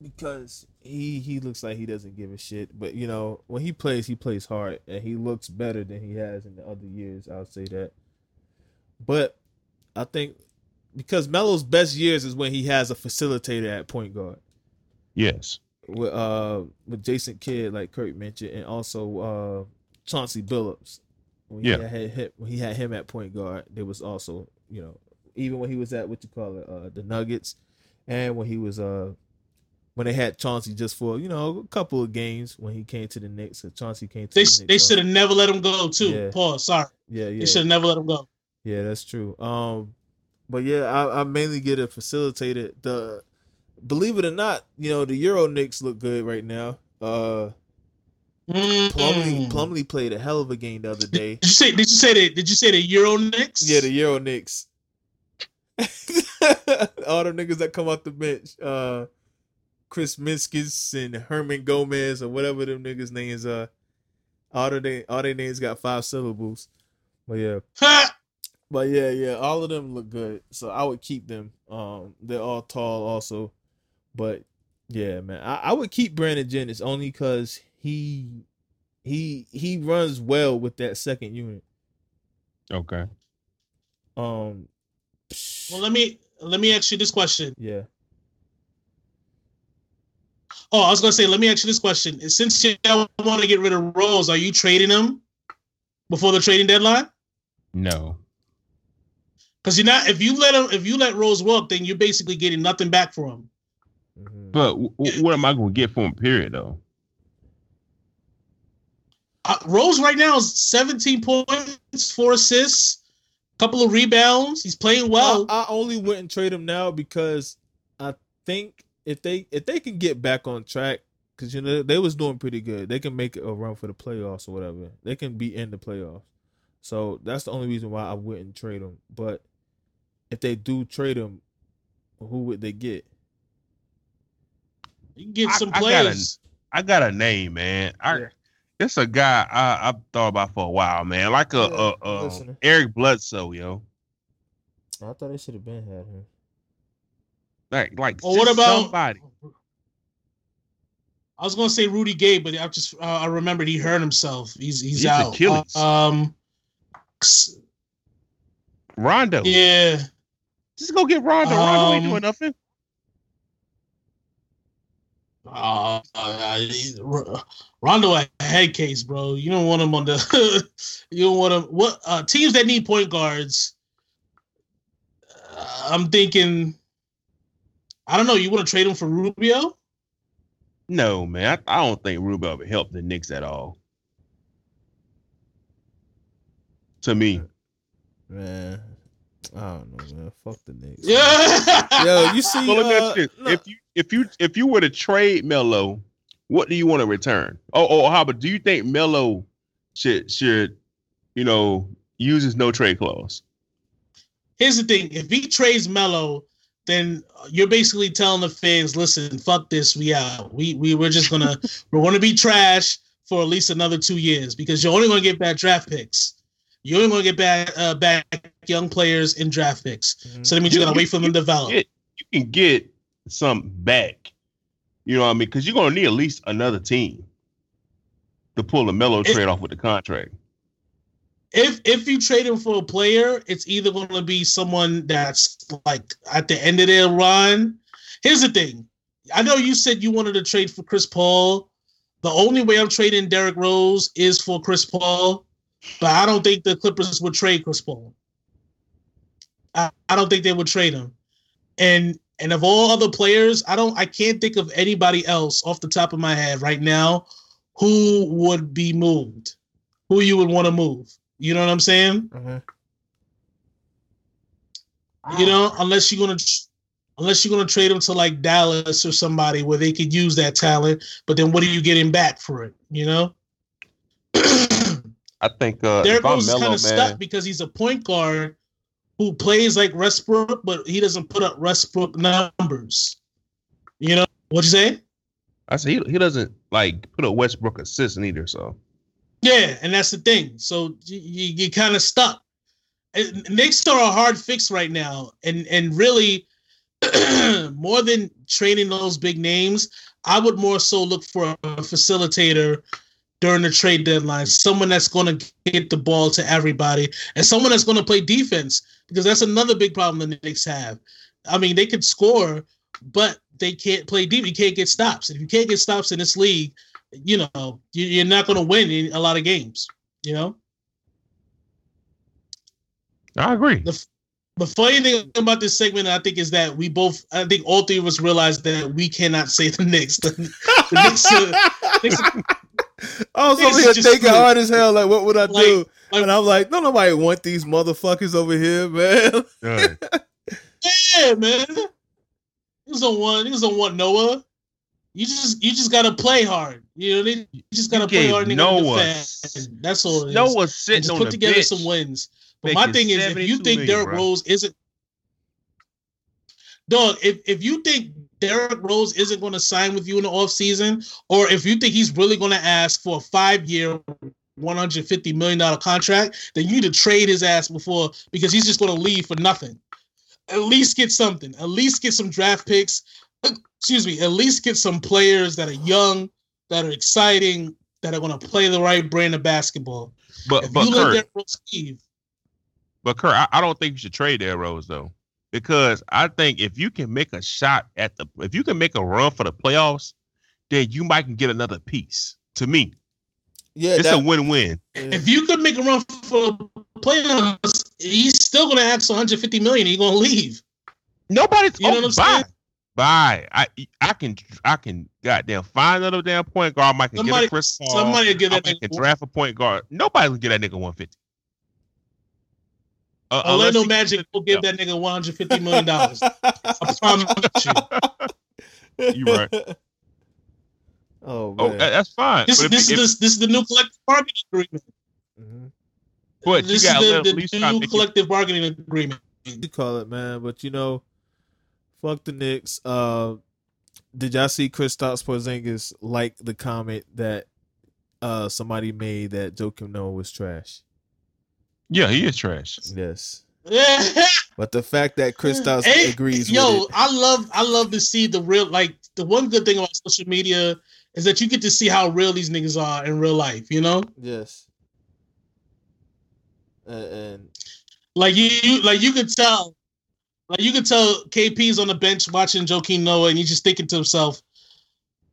because he he looks like he doesn't give a shit. But you know, when he plays, he plays hard and he looks better than he has in the other years. I'll say that. But I think because Melo's best years is when he has a facilitator at point guard. Yes. with uh with Jason Kidd, like Kurt mentioned, and also uh Chauncey Billups. When he Yeah. had him, when he had him at point guard, there was also you know even when he was at what you call it uh the Nuggets, and when he was uh when they had Chauncey just for you know a couple of games when he came to the Knicks, 'cause Chauncey came to they the Knicks. they should have never let him go too. Yeah. Pause. Sorry, yeah yeah they should have never let him go. yeah, that's true. Um, but yeah, I, I mainly get it facilitated. The believe it or not, you know, the Euro Knicks look good right now. Uh, Plumlee Mm. Plumlee played a hell of a game the other day. Did you say? Did you say that? Did you say the Euro Knicks? yeah, the Euro Knicks. (laughs) All the niggas that come off the bench, uh, Chris Miskis and Herman Gomez or whatever them niggas names are. All the they all their names got five syllables. But yeah. (laughs) Ha! But yeah, yeah, all of them look good. So I would keep them. Um, they're all tall also. But yeah, man, I, I would keep Brandon Jennings only because he he he runs well with that second unit. Okay. Um, Well, let me let me ask you this question. yeah. Oh, I was gonna say, let me ask you this question. Since you want to get rid of Rose, are you trading him before the trading deadline? No. Because you're not. If you let him, if you let Rose walk, then you're basically getting nothing back for him. Mhm. But w- w- what am I going to get for him? Period, though. Uh, Rose right now is 17 points, four assists, a couple of rebounds. He's playing well. I, I only wouldn't trade him now because I think if they if they can get back on track, because you know they was doing pretty good, they can make a run for the playoffs or whatever. They can be in the playoffs. So that's the only reason why I wouldn't trade them. But if they do trade them, who would they get? You can get I- some I got a- players. I got a name, man. I Yeah. it's a guy I, I've thought about for a while, man. Like a, Yeah, a, I'm a. Eric Bledsoe, yo. I thought they should have been had him. Like like Well, what about- somebody? I was gonna say Rudy Gay, but I just uh, I remembered he hurt himself. He's he's, He's out. Achilles. Um, Rondo. yeah. Just go get Rondo. Rondo ain't Um, doing nothing. Uh, uh, Rondo a head case, bro. You don't want him on the. (laughs) you don't want him. What uh, teams that need point guards? Uh, I'm thinking. I don't know. You want to trade him for Rubio? No, man. I, I don't think Rubio would help the Knicks at all. To me. Man, I don't know, man. Fuck the Knicks. Yeah. Yo, you see, Well, uh, you no- if you if you if you were to trade Melo, what do you want to return? Oh, oh, how about do you think Melo should should you know use his no trade clause? Here's the thing: if he trades Melo, then you're basically telling the fans, "Listen, fuck this, we out. We we we're just gonna (laughs) we're gonna be trash for at least another two years because you're only gonna get bad draft picks. You're only gonna get bad uh, back young players in draft picks. Mhm. So that means you You- gotta wait for them to develop. Get, you can get some back. You know what I mean? Because you're gonna need at least another team to pull a Melo trade off with the contract. If if you trade him for a player, it's either going to be someone that's like at the end of their run. Here's the thing: I know you said you wanted to trade for Chris Paul. The only way I'm trading Derrick Rose is for Chris Paul, but I don't think the Clippers would trade Chris Paul. I, I don't think they would trade him. And and of all other players, I don't I can't think of anybody else off the top of my head right now who would be moved. Who you would want to move. You know what I'm saying? Mhm. You know, unless you're gonna unless you're gonna trade him to like Dallas or somebody where they could use that talent, but then what are you getting back for it? You know? (clears throat) I think uh, Derrick if I'm Rose is kind of stuck because he's a point guard who plays like Westbrook, but he doesn't put up Westbrook numbers. You know what you say? I said he, he doesn't like put a Westbrook assist either. So Yeah, and that's the thing. So you, you, kind of stuck. Knicks are a hard fix right now, and and really, (clears throat) more than trading those big names, I would more so look for a facilitator during the trade deadline, someone that's going to get the ball to everybody, and someone that's going to play defense because that's another big problem the Knicks have. I mean, they could score, but they can't play deep. You can't get stops. And if you can't get stops in this league, you know you- you're not going to win in a lot of games. You know. I agree. The funny thing about this segment, I think, is that we both, I think all three of us realize that we cannot say the Knicks. The, (laughs) the Knicks, are- Knicks are- (laughs) I was This over is here just thinking hard as hell. Like, what would I Like- do? like- and I'm like, no, nobody want these motherfuckers over here, man. Done. (laughs) yeah, man. Niggas don't want, niggas don't want Noah. You just, you just gotta play hard. You know, they, you just gotta You play hard. And they gotta Noah defend. That's all. It is. Noah sitting just on put together some wins. But my thing is, if you think million, Derrick bro. Rose isn't, dog, if, if you think Derrick Rose isn't going to sign with you in the offseason, or if you think he's really going to ask for a five year, $150 million contract, then you need to trade his ass before because he's just going to leave for nothing. At least get something. At least get some draft picks. Excuse me. At least get some players that are young, that are exciting, that are going to play the right brand of basketball. But If but you let Kurt, Derrick Rose but Kurt, I, I don't think you should trade Derrick Rose though, because I think if you can make a shot at the, if you can make a run for the playoffs, then you might can get another piece. To me, Yeah, it's that, a win-win. if you could make a run for the playoffs, he's still going to ask 150 million. He's going to leave. Nobody's You know oh, what I'm saying? Bye. Bye. I I can I can goddamn find another damn point guard. I can Somebody- get a Chris Paul. Somebody will give I that can nigga. draft a point guard. Nobody can get that nigga 150. Uh, unless Orlando he- Magic will give that nigga 150 million dollars. I promise you. (laughs) You right. Oh Oh, man. that- that's fine. This, But if- this, if- is this is the new collective bargaining agreement. Mhm. But this gotta is the, the new make it- collective bargaining agreement. you call it, man. But you know, fuck the Knicks. Uh, did y'all see Kristaps Porzingis like the comment that uh somebody made that Joakim Noah was trash? yeah, he is trash. Yes, Yeah. (laughs) but the fact that Kristaps Hey, agrees Yo, with it, yo I love I love to see the real like the one good thing about social media is that you get to see how real these niggas are in real life, you know? yes, and, and Like you, you like you could tell like you could tell KP's on the bench watching Joakim Noah and he's just thinking to himself,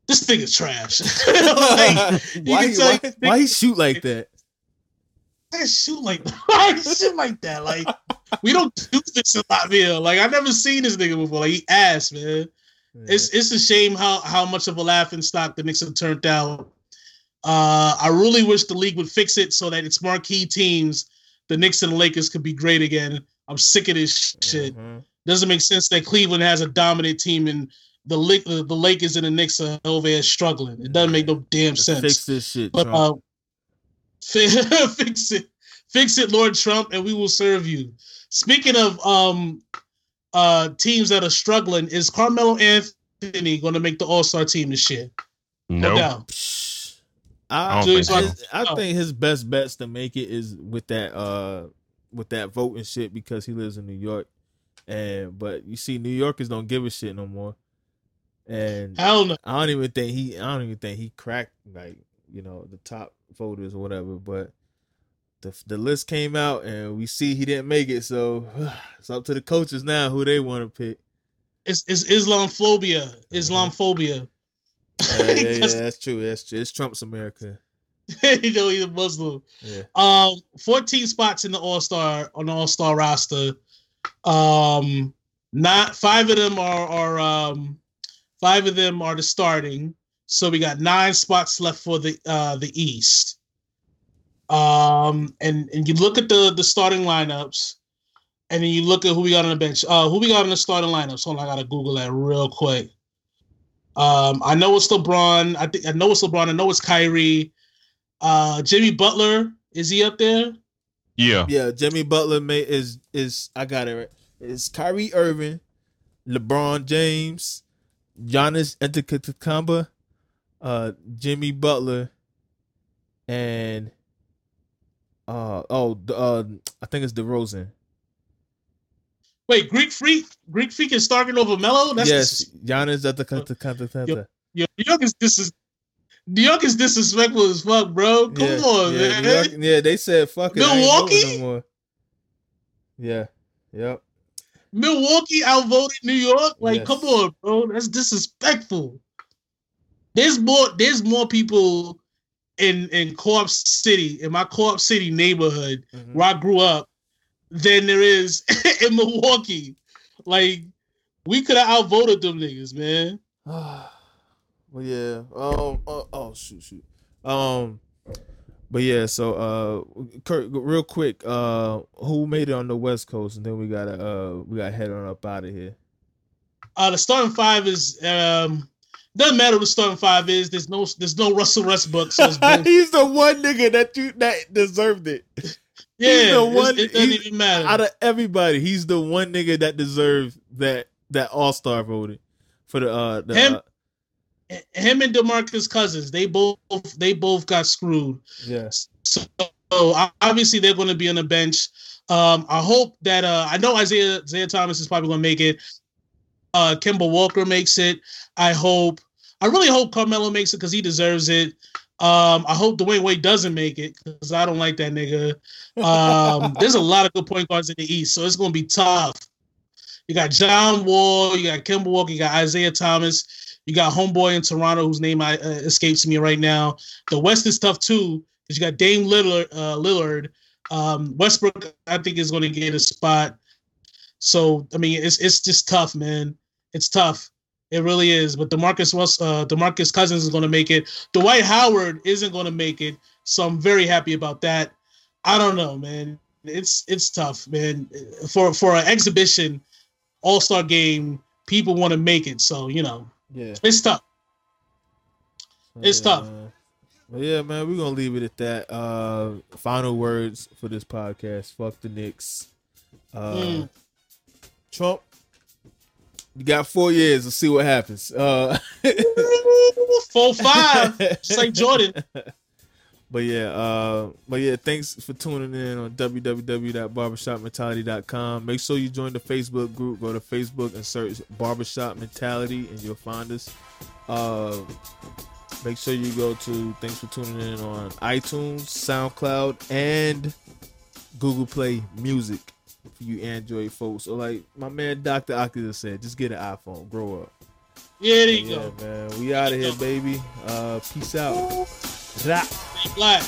this thing is trash. (laughs) like, (laughs) why, can he, tell why, why shoot like that? I shoot like (laughs) why shoot like that? Like we don't do this in Latvia. Like I've never seen this nigga before. Like he ass, man. It's it's a shame how how much of a laughing stock the Knicks have turned out. Uh, I really wish the league would fix it so that its marquee teams, the Knicks and the Lakers, could be great again. I'm sick of this shit. Mhm. Doesn't make sense that Cleveland has a dominant team and the Lak- the, the Lakers and the Knicks are over here struggling. It doesn't make no damn sense. Fix this shit, But Trump. uh, fi- (laughs) fix it, fix it, Lord Trump, and we will serve you. Speaking of um, uh, teams that are struggling, is Carmelo Anthony going to make the All Star team this year? No, No doubt. I I, don't think so. his- I think his best bets to make it is with that uh with that vote and shit because he lives in New York, and but you see New Yorkers don't give a shit no more, and Hell no. I don't even think he I don't even think he cracked like you know the top voters or whatever, but the the list came out and we see he didn't make it, so (sighs) it's up to the coaches now who they want to pick. It's, it's Islamophobia. Mm-hmm. Islamophobia. Yeah, yeah, (laughs) yeah, that's true. That's true. It's Trump's America. (laughs) you know he's a Muslim. Yeah. Um, 14 spots in the All Star on All Star roster. Um, not five of them are are um, five of them are the starting. So we got nine spots left for the uh the East. Um, and and you look at the the starting lineups, and then you look at who we got on the bench. Uh, who we got on the starting lineups? Hold on, I gotta Google that real quick. Um, I know it's LeBron. I think I know it's LeBron. I know it's Kyrie. Uh, Jimmy Butler is he up there? yeah, Yeah, Jimmy Butler may, is is I got it right. It's Kyrie Irving, LeBron James, Giannis Antetokounmpo, uh, Jimmy Butler, and uh oh, uh, I think it's DeRozan. Wait, Greek Freak. Greek Freak is starting over Melo. That's yes, Giannis Antetokounmpo. Yo, New York is dis New York is disrespectful as fuck, bro. Come yeah, on, yeah, man. York- yeah, they said fuck it. Milwaukee? No. Yeah, yep. Milwaukee outvoted New York. Like, Yes. come on, bro. That's disrespectful. There's more. There's more people in in Co-op City, in my Co-op City neighborhood Mhm. where I grew up, than there is (laughs) in Milwaukee. Like, we could have outvoted them niggas, man. (sighs) (sighs) well, yeah. Um. Oh, oh, shoot, shoot. Um. But yeah. So, uh, Kurt, real quick. Uh, who made it on the West Coast, and then we gotta uh, we got to head on up out of here. Uh, the starting five is um doesn't matter what the starting five is. There's no there's no Russell Westbrook. So. (laughs) He's the one nigga that you that deserved it. yeah, the one- it doesn't he's- even matter. Out of everybody, he's the one nigga that deserved that that All Star voting for the uh the Him? uh, Him and Demarcus Cousins, they both they both got screwed. yeah. So obviously they're going to be on the bench. Um, I hope that uh, I know Isaiah Isaiah Thomas is probably going to make it. Uh, Kemba Walker makes it. I hope. I really hope Carmelo makes it because he deserves it. Um, I hope Dwyane Wade doesn't make it because I don't like that nigga. Um, (laughs) there's a lot of good point guards in the East, so it's going to be tough. You got John Wall, you got Kemba Walker, you got Isaiah Thomas, you got homeboy in Toronto whose name I, uh, escapes me right now. The West is tough too because you got Dame Lillard. Uh, Lillard. Um, Westbrook, I think, is going to get a spot. So I mean, it's it's just tough, man. It's tough. It really is. But Demarcus was uh Demarcus Cousins is gonna make it. Dwight Howard isn't gonna make it. So I'm very happy about that. I don't know, man. It's it's tough, man. For for an exhibition all-star game, people want to make it. So, you know, Yeah. it's tough. It's Yeah, tough. man. Yeah, man, we're gonna leave it at that. Uh final words for this podcast. Fuck the Knicks. Uh Mm. Trump, you got four years to see what happens. Uh Full five, just like Jordan. (laughs) But yeah, uh, but yeah, thanks for tuning in on www.barbershopmentality.com. Make sure you join the Facebook group. Go to Facebook and search Barbershop Mentality, and you'll find us. Uh, make sure you go to thanks for tuning in on iTunes, SoundCloud, and Google Play Music for you Android folks. Or like my man Dr. Oculus said, just get an iPhone, grow up. Yeah, there you Yeah, go. man, we out of here, baby. Uh, peace out. Stay black.